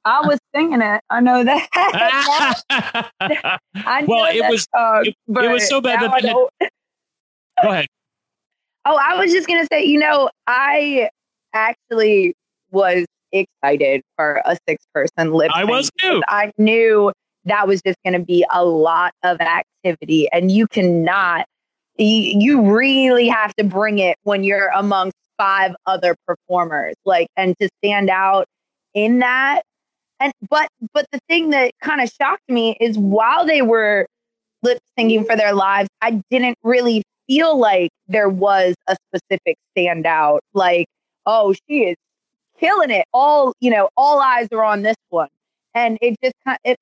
I was singing it. I know that. I know well, it that was. song, it, it was so bad that. Had, go ahead. Oh, I was just gonna say. You know, I actually was excited for a six person lip I was too. I knew that was just going to be a lot of activity and you cannot you really have to bring it when you're amongst five other performers like and to stand out in that and but but the thing that kind of shocked me is while they were lip syncing for their lives i didn't really feel like there was a specific standout like oh she is killing it. All you know, all eyes are on this one, and it just kind it.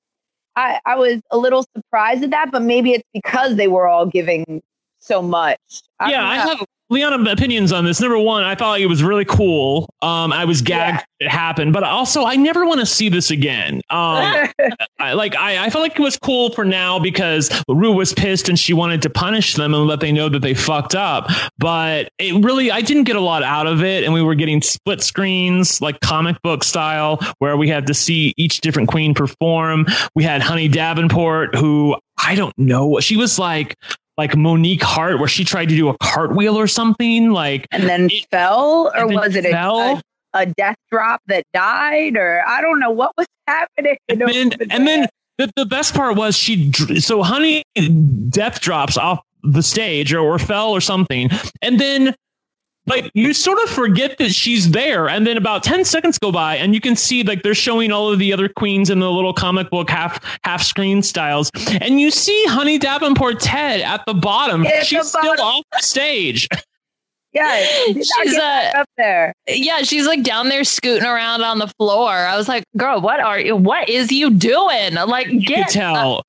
I I was a little surprised at that, but maybe it's because they were all giving so much. I yeah, I have Liana opinions on this. Number one, I thought it was really cool. Um, I was gagged yeah. it happened, but also I never want to see this again. Um, I, like I, I felt like it was cool for now because Ru was pissed and she wanted to punish them and let they know that they fucked up. But it really, I didn't get a lot out of it, and we were getting split screens like comic book style, where we had to see each different queen perform. We had Honey Davenport, who I don't know. She was like like Monique Heart, where she tried to do a cartwheel or something, like and then it, fell, or was it fell. A, a, death drop that died, or I don't know what was happening. And then, and then the, the best part was she so Honey death drops off the stage or, or fell or something, and then like you sort of forget that she's there and then about 10 seconds go by and you can see like they're showing all of the other queens in the little comic book half half screen styles. And you see honey davenport ted at the bottom. Yeah, she's the bottom. still off the stage. Yeah she's uh, up there. Yeah she's like down there scooting around on the floor. I was like girl what are you what is you doing? Like you get tell up.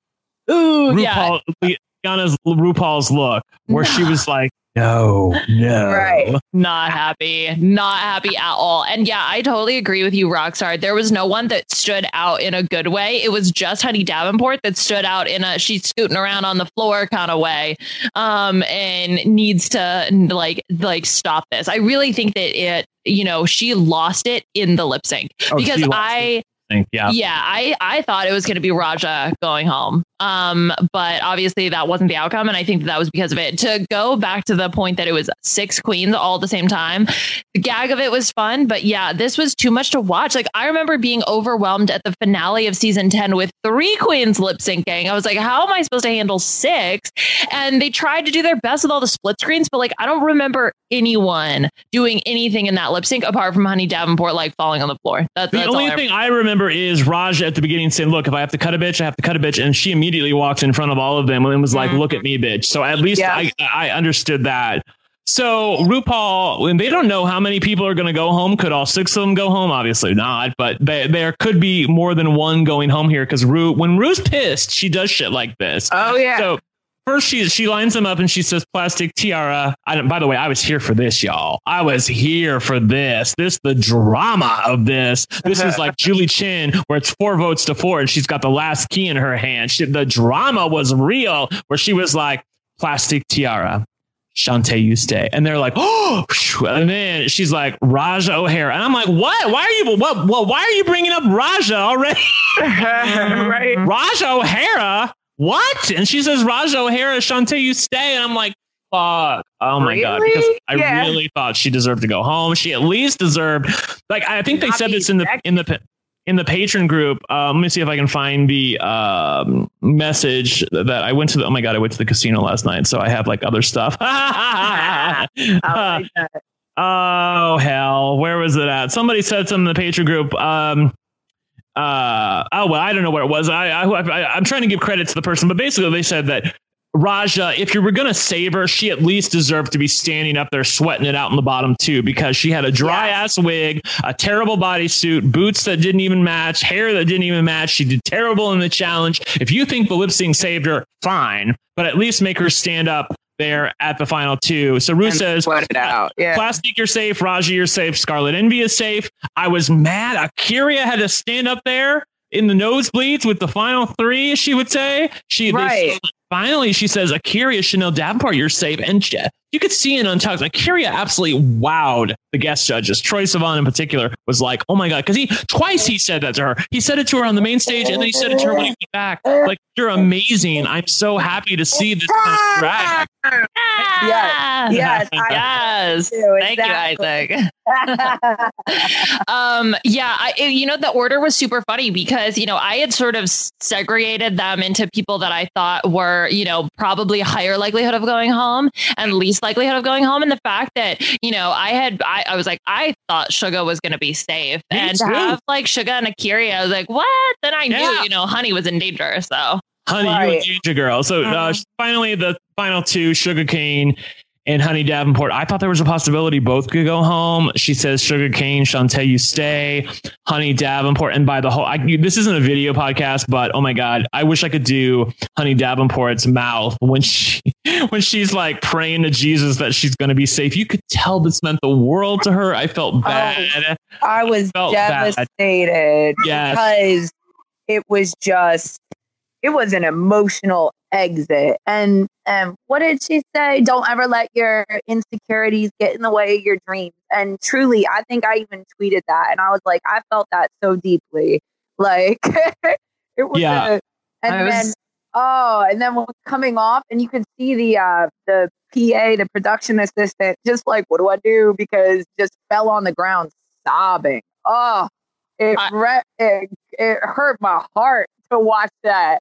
ooh RuPaul, yeah Liana's RuPaul's look, where she was like, no, no. Right. Not happy. Not happy at all. And yeah, I totally agree with you, Rockstar. There was no one that stood out in a good way. It was just Honey Davenport that stood out in a she's scooting around on the floor kind of way. Um, and needs to like like stop this. I really think that it, you know, she lost it in the lip sync. Oh, because I sync. Yeah. Yeah, I, I thought it was going to be Ra'Jah going home. Um, but obviously that wasn't the outcome. And I think that was because of it. To go back to the point that it was six queens all at the same time, the gag of it was fun. But yeah, this was too much to watch. Like I remember being overwhelmed at the finale of season 10 with three queens lip syncing. I was like, how am I supposed to handle six? And they tried to do their best with all the split screens, but like I don't remember anyone doing anything in that lip sync apart from Honey Davenport like falling on the floor. That, The that's only all I thing I remember is Raj at the beginning saying, "Look, if I have to cut a bitch, I have to cut a bitch," and she immediately walked in front of all of them and was like, "Look at me, bitch." So at least Yeah. I I understood that. So RuPaul, when they don't know how many people are going to go home, could all six of them go home? Obviously not, but they, there could be more than one going home here because Ru, when Ru's pissed, she does shit like this. Oh yeah. So first she she lines them up and she says Plastique Tiara. I don't, by the way, I was here for this, y'all. I was here for this. This the drama of this. This is like Julie Chen, where it's four votes to four, and she's got the last key in her hand. She, the drama was real, where she was like Plastique Tiara. Shantae, you stay. And they're like, oh, and then she's like, Ra'Jah O'Hara. And I'm like, what? Why are you, what, what, why are you bringing up Ra'Jah already? right. Ra'Jah O'Hara? What? And she says, Ra'Jah O'Hara, Shantae, you stay. And I'm like, fuck. Oh my God. Because I Yeah. really thought she deserved to go home. She at least deserved, like, I think they Not said this in the, in the, in the patron group. Um, let me see if I can find the um, message that I went to the, oh my God, I went to the casino last night. So I have like other stuff. I. Oh hell, where was it at? Somebody said something in the patron group. Um, uh, oh well, I don't know where it was. I, I, I'm trying to give credit to the person, but basically they said that Ra'Jah, if you were gonna save her, she at least deserved to be standing up there sweating it out in the bottom too, because she had a dry ass wig, a terrible bodysuit, boots that didn't even match, hair that didn't even match. She did terrible in the challenge. If you think the lip sync saved her, fine, but at least make her stand up there at the final two. So Ru And says, out. Yeah. Plastique, you're safe. Ra'Jah, you're safe. Scarlet Envy is safe. I was mad. A'keria had to stand up there in the nosebleeds with the final three. She would say she they- Right. finally she says A'keria Chanel Davenport, you're safe. And she- you could see it on Talks. A'keria absolutely wowed the guest judges. Troye Sivan in particular was like, "Oh my god!" Because he twice he said that to her. He said it to her on the main stage, and then he said it to her when he came back. Like, you're amazing. I'm so happy to see this kind of drag. Yes. Yes. Yes. too, Thank exactly. you, Isaac. um yeah I, you know the order was super funny because you know i had sort of segregated them into people that i thought were you know probably higher likelihood of going home and least likelihood of going home and the fact that you know i had i, I was like i thought suga was going to be safe Me and too. to have like suga and A'keria i was like what then i knew you know honey was in danger so Honey, you Right. and Ginger Girl. So uh, Mhm. finally, the final two, Shuga Cain and Honey Davenport. I thought there was a possibility both could go home. She says Shuga Cain, Shantae, you stay. Honey Davenport, and by the whole, I, this isn't a video podcast, but oh my god, I wish I could do Honey Davenport's mouth when she when she's like praying to Jesus that she's going to be safe. You could tell this meant the world to her. I felt oh, bad. I was bad. devastated Yes. because it was just it was an emotional exit. And and what did she say? Don't ever let your insecurities get in the way of your dreams. And truly, I think I even tweeted that, and I was like, I felt that so deeply. Like it was. Yeah. a- and was- then oh, and then when coming off, and you can see the uh the PA, the production assistant, just like, what do I do? Because just fell on the ground sobbing. Oh, it I- re- it, it hurt my heart to watch that.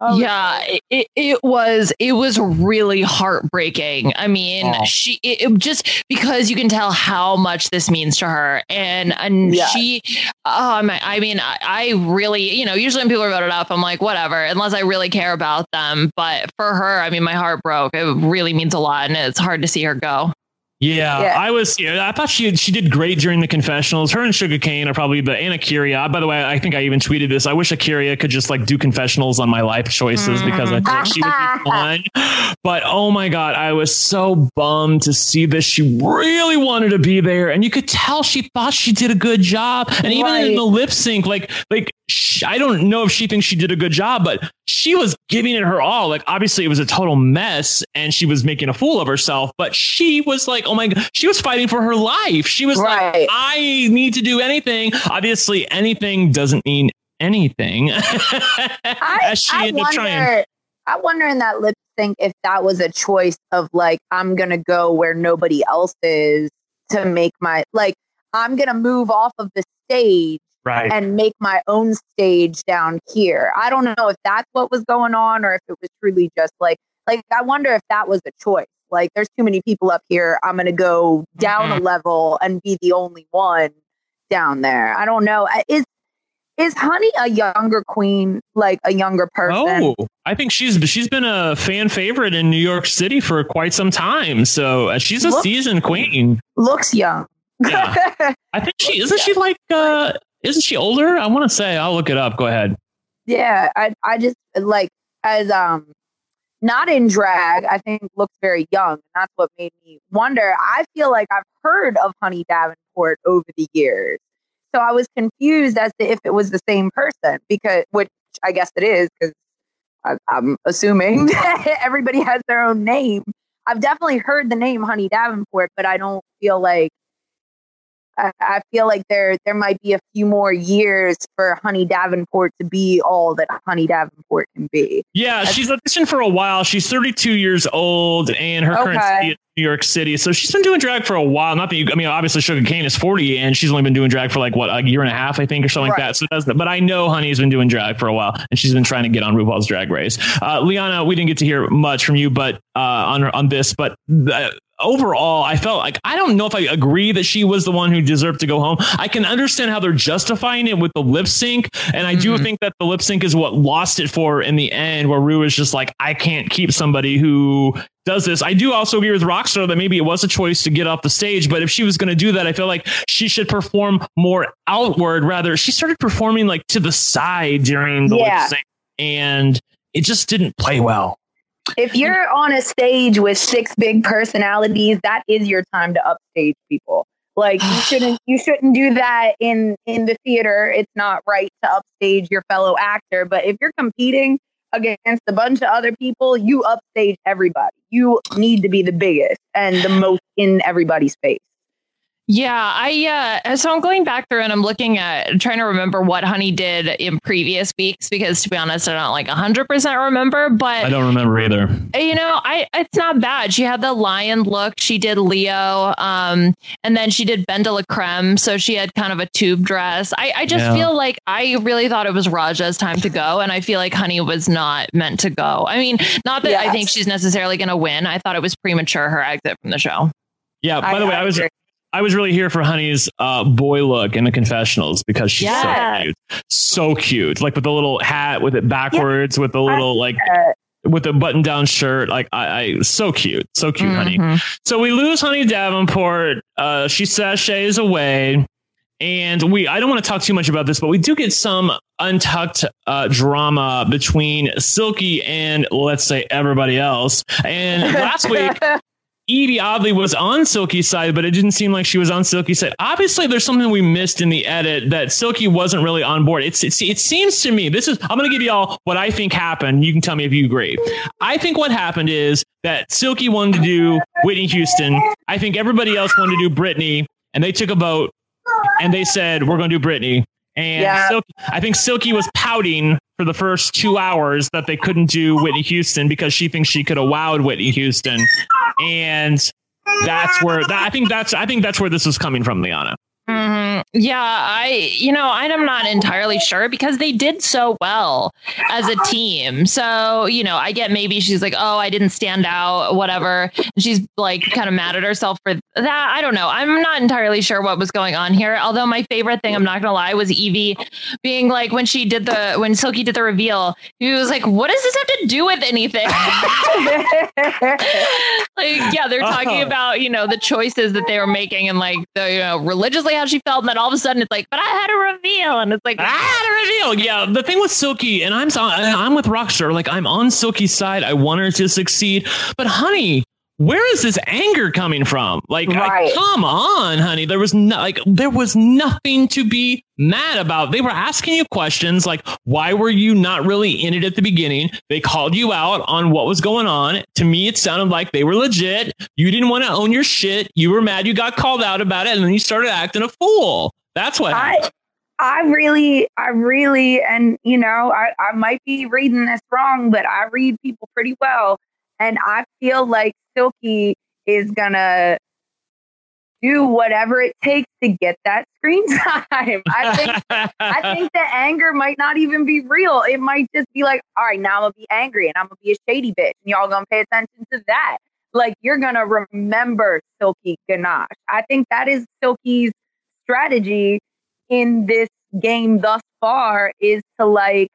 Oh, yeah it, it, it was it was really heartbreaking. I mean Aw. she it, it just because you can tell how much this means to her. And and Yeah. she um i mean I, I really you know usually when people are voted off i'm like whatever unless i really care about them. But for her i mean my heart broke. It really means a lot and it's hard to see her go Yeah, Yeah. I was. Yeah, I thought she she did great during the confessionals. Her and Shuga Cain are probably the and A'keria. Uh, by the way, I think I even tweeted this. I wish A'keria could just like do confessionals on my life choices because I think she would be mm. fun. But oh my god, I was so bummed to see this. She really wanted to be there, and you could tell she thought she did a good job. And even in the lip sync, like like she, I don't know if she thinks she did a good job, but she was giving it her all. Like obviously it was a total mess and she was making a fool of herself, but she was like, oh my god, she was fighting for her life. She was right. like, I need to do anything. Obviously, anything doesn't mean anything. I, I wonder, trying. I wonder in that lip sync if that was a choice of like, I'm gonna go where nobody else is to make my like I'm gonna move off of the stage right. and make my own stage down here. I don't know if that's what was going on or if it was truly just like like I wonder if that was a choice. Like there's too many people up here. I'm going to go down mm-hmm. a level and be the only one down there. I don't know. Is is Honey a younger queen, like a younger person? Oh, I think she's she's been a fan favorite in New York City for quite some time. So uh, she's a looks, seasoned queen. Looks young. yeah, I think she isn't. She like uh, isn't she older? I want to say. I'll look it up. Go ahead. Yeah, I I just like as um not in drag. I think looks very young, and that's what made me wonder. I feel like I've heard of Honey Davenport over the years, so I was confused as to if it was the same person because, which I guess it is, because I'm assuming everybody has their own name. I've definitely heard the name Honey Davenport, but I don't feel like I, feel like there there might be a few more years for Honey Davenport to be all that Honey Davenport can be. Yeah, That's, she's auditioned for a while. She's 32 years old, and her okay. current city is New York City. So she's been doing drag for a while. Not that you, I mean, obviously Shuga Cain is 40, and she's only been doing drag for like what a year and a half, I think, or something right. like that. So that's, but I know Honey's been doing drag for a while, and she's been trying to get on RuPaul's Drag Race. Uh, Liana, we didn't get to hear much from you, but uh, on on this, but. Uh, overall, I felt like I don't know if I agree that she was the one who deserved to go home. I can understand how they're justifying it with the lip sync, and I do mm-hmm. think that the lip sync is what lost it for in the end, where Ru is just like, I can't keep somebody who does this. I do also agree with Rockstar that maybe it was a choice to get off the stage, but if she was going to do that, I feel like she should perform more outward rather. She started performing like to the side during the yeah. lip sync, and it just didn't play well if you're on a stage with six big personalities, that is your time to upstage people. Like you shouldn't you shouldn't do that in in the theater. It's not right to upstage your fellow actor. But if you're competing against a bunch of other people, you upstage everybody. You need to be the biggest and the most in everybody's face. Yeah, I uh so I'm going back through and I'm looking at trying to remember what Honey did in previous weeks because to be honest, I don't like 100% remember, but I don't remember either. You know, I it's not bad. She had the lion look, she did Leo, um and then she did Ben de la Creme, so she had kind of a tube dress. I I just yeah. feel like I really thought it was Ra'Jah's time to go and I feel like Honey was not meant to go. I mean, not that yes. I think she's necessarily going to win. I thought it was premature her exit from the show. Yeah, by I, the way, I, I was agree. I was really here for Honey's uh, boy look in the confessionals because she's yeah. so cute, so cute, like with the little hat with it backwards, yeah. with the little like with the button down shirt. Like I, I so cute, so cute, mm-hmm. Honey. So we lose Honey Davenport. Uh, she sashays away. And we, I don't want to talk too much about this, but we do get some untucked uh, drama between Silky and let's say everybody else. And last week, Yvie oddly was on Silky's side, but it didn't seem like she was on Silky's side. Obviously, there's something we missed in the edit that Silky wasn't really on board. It's, it's it seems to me this is I'm going to give y'all what I think happened. You can tell me if you agree. I think what happened is that Silky wanted to do Whitney Houston. I think everybody else wanted to do Britney, and they took a vote and they said we're going to do Britney. And yeah. Silky, I think Silky was pouting for the first two hours that they couldn't do Whitney Houston because she thinks she could have wowed Whitney Houston, and that's where that, I think that's I think that's where this is coming from, Liana. Mm-hmm. Yeah, I, you know, I'm not entirely sure because they did so well as a team. So, you know, I get maybe she's like, oh, I didn't stand out, whatever. And she's like kind of mad at herself for that. I don't know. I'm not entirely sure what was going on here. Although my favorite thing, I'm not going to lie, was Yvie being like, when she did the, when Silky did the reveal, he was like, what does this have to do with anything? like, yeah, they're talking oh. about, you know, the choices that they were making and like the, you know, religiously how she felt, and then all of a sudden it's like, but I had a reveal, and it's like, I had a reveal. Yeah, the thing with Silky, and I'm I'm with Rockstar, like I'm on Silky's side. I want her to succeed, but honey, where is this anger coming from? Like, Right. I, come on, honey. There was no, like, there was nothing to be mad about. They were asking you questions like, why were you not really in it at the beginning? They called you out on what was going on. To me, it sounded like they were legit. You didn't want to own your shit. You were mad you got called out about it, and then you started acting a fool. That's what happened. I I really, I really, and you know, I, I might be reading this wrong, but I read people pretty well. And I feel like Silky is gonna do whatever it takes to get that screen time. I think I think the anger might not even be real. It might just be like, all right, now I'm gonna be angry and I'm gonna be a shady bitch, and y'all gonna pay attention to that. Like you're gonna remember Silky Ganache. I think that is Silky's strategy in this game thus far is to like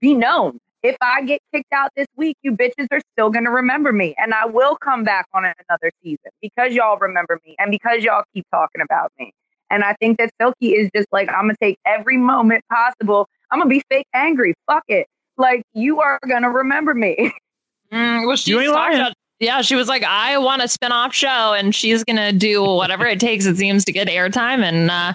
be known. If I get kicked out this week, you bitches are still gonna remember me, and I will come back on another season because y'all remember me and because y'all keep talking about me. And I think that Silky is just like, I'm gonna take every moment possible. I'm gonna be fake angry. Fuck it. Like you are gonna remember me. Mm, well, she You ain't talked lying. About- yeah, she was like, I want a spin-off show, and she's gonna do whatever it takes. It seems to get airtime, and uh,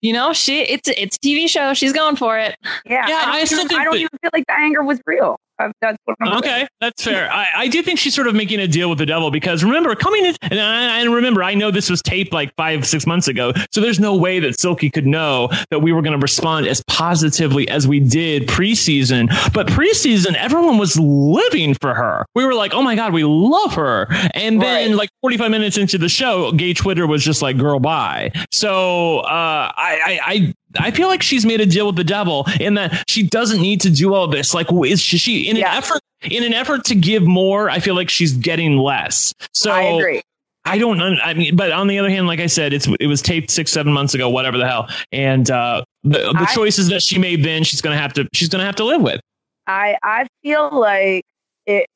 you know, she it's it's a TV show. She's going for it. Yeah, Yeah, I don't, I still even, think I don't that- even feel like the anger was real. That's Okay, that's fair. I, I do think she's sort of making a deal with the devil because remember, coming in, and I, and remember, I know this was taped like five, six months ago, so there's no way that Silky could know that we were going to respond as positively as we did preseason. But preseason, everyone was living for her. We were like, oh my God, we love her. And then, Right. like 45 minutes into the show, gay Twitter was just like, girl, bye. So uh, I, I, I I feel like she's made a deal with the devil in that she doesn't need to do all this. Like, is she, she in Yeah. an effort in an effort to give more? I feel like she's getting less. So I agree. I don't. I mean, but on the other hand, like I said, it's it was taped six, seven months ago, whatever the hell, and uh, the, the I- choices that she made then, she's gonna have to she's gonna have to live with. I I feel like it.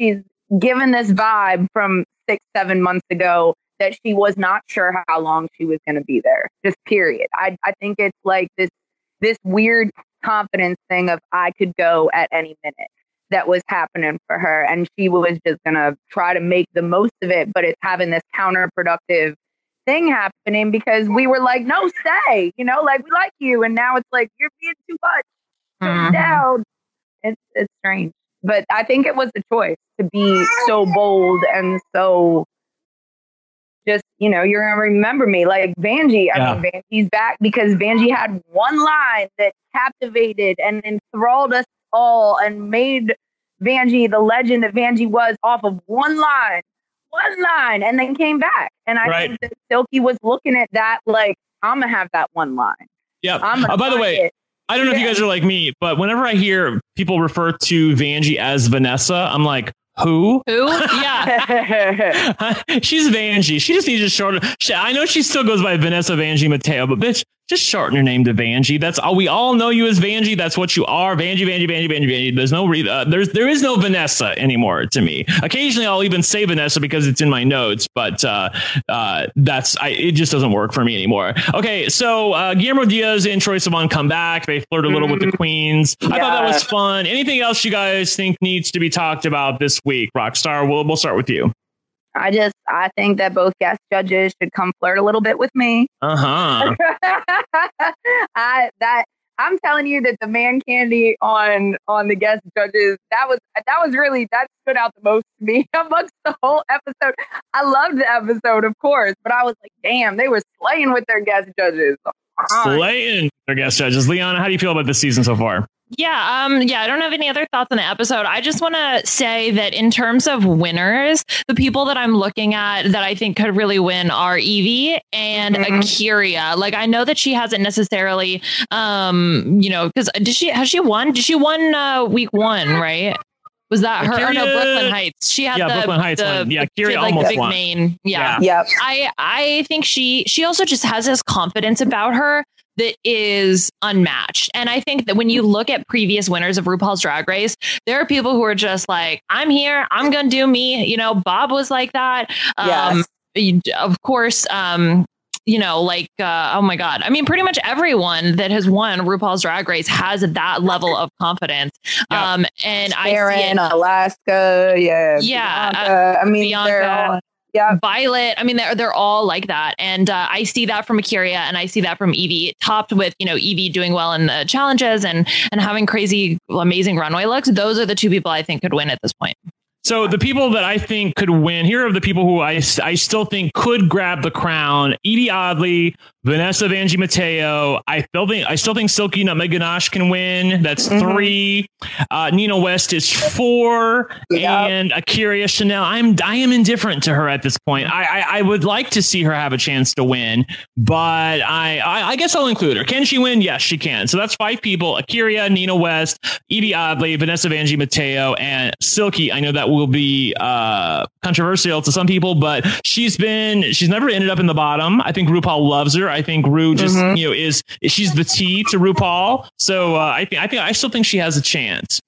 She's given this vibe from six seven months ago that she was not sure how long she was going to be there. Just period. I I think it's like this this weird confidence thing of I could go at any minute that was happening for her, and she was just going to try to make the most of it. But it's having this counterproductive thing happening because we were like, no, stay. You know, like we like you, and now it's like you're being too much. Mhm. down it's it's strange but i think it was the choice to be so bold and so just you know you're gonna remember me. Like vanjie i mean vanjie's back because vanjie had one line that captivated and enthralled us all and made vanjie the legend that vanjie was off of one line one line and then came back. And i Right. think that silky was looking at that like i'm gonna have that one line. I'm Uh, by the way, it. I don't know if you guys are like me, but whenever I hear people refer to Vanjie as Vanessa, I'm like, who? Who? Yeah. She's Vanjie. She just needs to shorten. She, I know she still goes by Vanessa Vanjie Mateo, but bitch, just shorten her name to Vanjie. That's all. We all know you as Vanjie. That's what you are. Vanjie, Vanjie, Vanjie, Vanjie, Vanjie. There's no re- uh, there's there is no Vanessa anymore to me. Occasionally, I'll even say Vanessa because it's in my notes, but uh, uh, that's I, it just doesn't work for me anymore. Okay, so uh, Guillermo Diaz and Troye Sivan come back. They flirt a little with the queens. I thought that was fun. Anything else you guys think needs to be talked about this week? Rockstar, we'll we'll start with you. I just I think that both guest judges should come flirt a little bit with me. Uh huh. I that I'm telling you that the man candy on on the guest judges that was that was really that stood out the most to me amongst the whole episode. I loved the episode, of course, but I was like, damn, they were slaying with their guest judges. Uh-huh. Guest judges. Liana, how do you feel about this season so far? Yeah, um, yeah, I don't have any other thoughts on the episode. I just want to say that in terms of winners, the people that I'm looking at that I think could really win are Yvie and Mhm. A'keria. Like I know that she hasn't necessarily, um, you know, because did she has she won? Did she won uh, week one? Right? Was that her? Or no, Brooke Lynn Hytes. She had Yeah, the Brooke Lynn Hytes the, won. Yeah, she like almost the big won. Yeah, yeah. Yep. I I think she she also just has this confidence about her that is unmatched. And I think that when you look at previous winners of RuPaul's Drag Race, there are people who are just like, I'm here, I'm gonna do me. You know, Bob was like that. Um Yes. of course, um you know, like, uh, oh my God. I mean, pretty much everyone that has won RuPaul's Drag Race has that level of confidence. Yeah. Um, and I see Aaron, Alaska, yeah, Yeah, Bianca. I mean, they're Bianca. All, yeah, Violet. I mean, they're they're all like that, and uh, I see that from A'keria, and I see that from Yvie, topped with you know Yvie doing well in the challenges and and having crazy, amazing runway looks. Those are the two people I think could win at this point. So the people that I think could win here are the people who I, I still think could grab the crown: Yvie Oddly, Vanessa Vanjie Mateo. I still think I still think Silky Nutmeg Ganache can win. That's Mhm. three. Uh, Nina West is four, Yep. and A'keria Chanel. I'm I am indifferent to her at this point. I, I I would like to see her have a chance to win, but I I, I guess I'll include her. Can she win? Yes, she can. So that's five people: A'keria, Nina West, Yvie Oddly, Vanessa Vanjie Mateo, and Silky. I know that will be uh, controversial to some people, but she's been she's never ended up in the bottom. I think RuPaul loves her. I think Ru just Mhm. you know is she's the T to RuPaul. So uh, I think I think I still think she has a chance.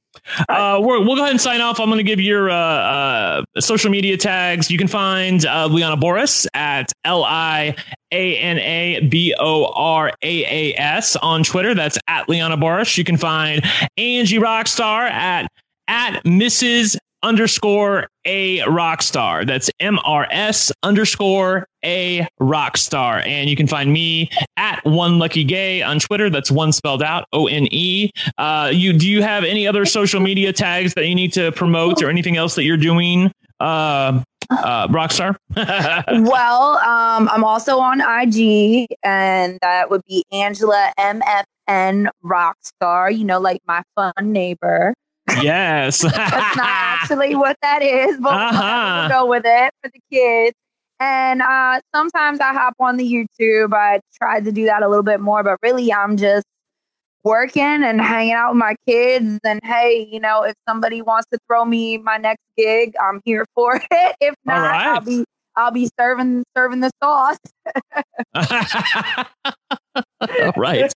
Uh, we're, we'll go ahead and sign off. I'm going to give your uh, uh, social media tags. You can find uh, Liana Boraas at L I A N A B O R A A S on Twitter. That's at Liana Boraas. You can find Angie Rockstar at at Mrs. underscore a rockstar. That's M R S underscore a rockstar. And you can find me at one lucky gay on Twitter. That's one spelled out O N E. Uh, you do you have any other social media tags that you need to promote or anything else that you're doing? Uh, uh, rockstar. well, um, I'm also on IG, and that would be Angela MFN Rockstar. You know, like my fun neighbor. Yes. That's not actually what that is, but Uh-huh. we'll go with it for the kids. And uh, sometimes I hop on the YouTube. I tried to do that a little bit more, but really I'm just working and hanging out with my kids. And hey, you know, if somebody wants to throw me my next gig, I'm here for it. If not, right. I'll be I'll be serving serving the sauce. right.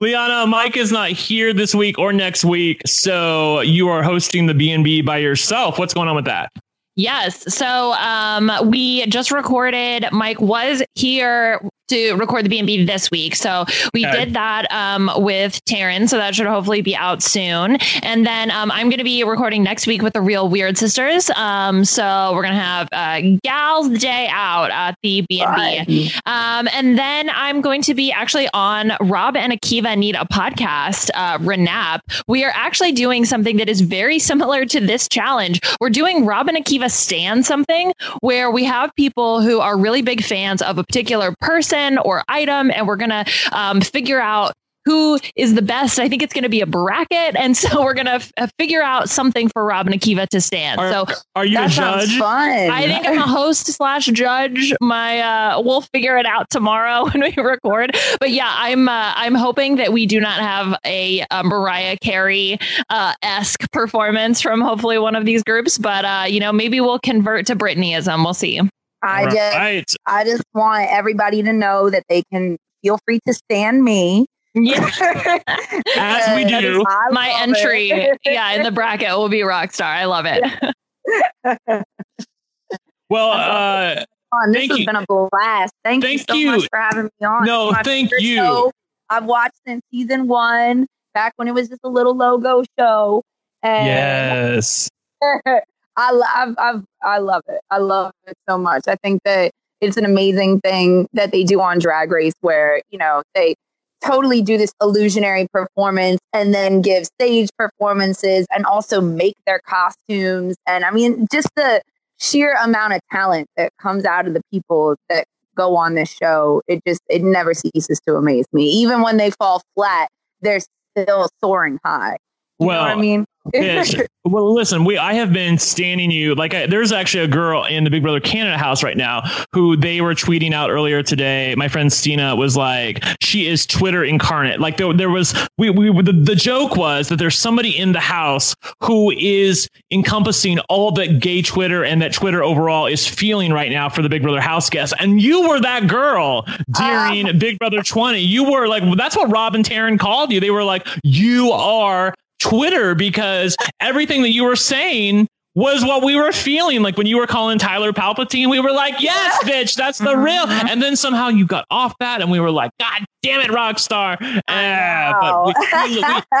Liana, Mike is not here this week or next week, so you are hosting the B&B by yourself. What's going on with that? Yes. So um, we just recorded. Mike was here to record the B&B this week. So we Okay. did that um, with Taryn. So that should hopefully be out soon. And then um, I'm going to be recording next week with the Real Weird Sisters. Um, so we're going to have uh, Gals Day out at the B&B. Um, and then I'm going to be actually on Rob and Akiva Need a Podcast, uh, Renap. We are actually doing something that is very similar to this challenge. We're doing Rob and Akiva Stand something where we have people who are really big fans of a particular person or item, and we're going to um, figure out who is the best. I think it's going to be a bracket. And so we're going to f- uh, figure out something for Rob and Akiva to stand. Are, so are you that a judge? fun. I think I'm a host slash judge. My uh, we'll figure it out tomorrow when we record. But yeah, I'm uh, I'm hoping that we do not have a, uh Mariah Carey uh, esque performance from hopefully one of these groups. But uh, you know, maybe we'll convert to Britneyism. We'll see. I All just. I just want everybody to know that they can feel free to stand me. Yeah, As we do. My entry, it. yeah, in the bracket will be Rockstar. I love it. Well, uh, on. This Thank has you. been a blast. Thank, Thank you so you. much for having me on. No, thank you. show I've watched since season one, back when it was just a little logo show. And yes. I love, I've, I love it. I love it so much. I think that it's an amazing thing that they do on Drag Race, where you know they totally do this illusionary performance and then give stage performances and also make their costumes. And I mean, just the sheer amount of talent that comes out of the people that go on this show, it just it never ceases to amaze me. Even when they fall flat, they're still soaring high. You Well, I mean? Yes. Well, listen, we I have been standing you like I, there's actually a girl in the Big Brother Canada house right now who they were tweeting out earlier today. My friend Stina was like, she is Twitter incarnate. Like there, there was we we the, the joke was that there's somebody in the house who is encompassing all that gay Twitter and that Twitter overall is feeling right now for the Big Brother house guests. And you were that girl during um, Big Brother 20. You were like that's what Rob and Taryn called you. They were like, you are Twitter because everything that you were saying was what we were feeling. Like when you were calling Tyler Palpatine, we were like, yes, bitch, that's the real. And then somehow you got off that and we were like, God damn it, Rockstar. Eh, but we,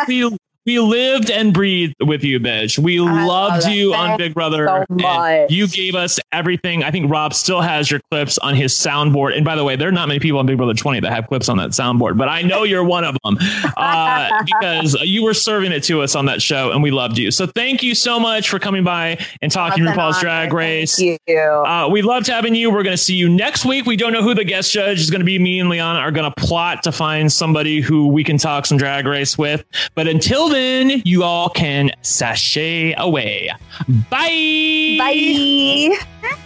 we, we, we lived and breathed with you, bitch. We I loved love you on Big Brother. so and. You gave us everything. I think Rob still has your clips on his soundboard. And by the way, there are not many people on Big Brother 20 that have clips on that soundboard, but I know you're one of them uh, because you were serving it to us on that show and we loved you. So thank you so much for coming by and talking That's an RuPaul's. Drag Race. Thank you. Uh, we loved having you. We're going to see you next week. We don't know who the guest judge is going to be. Me and Liana are going to plot to find somebody who we can talk some drag race with. But until then, you all can sashay away. Bye. Bye.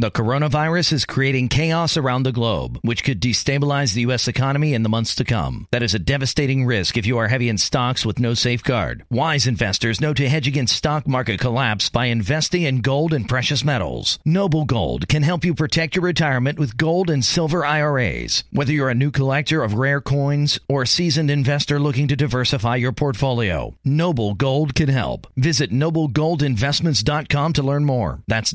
The coronavirus is creating chaos around the globe, which could destabilize the U.S. economy in the months to come. That is a devastating risk if you are heavy in stocks with no safeguard. Wise investors know to hedge against stock market collapse by investing in gold and precious metals. Noble Gold can help you protect your retirement with gold and silver IRAs. Whether you're a new collector of rare coins or a seasoned investor looking to diversify your portfolio, Noble Gold can help. Visit noblegoldinvestments.com to learn more. That's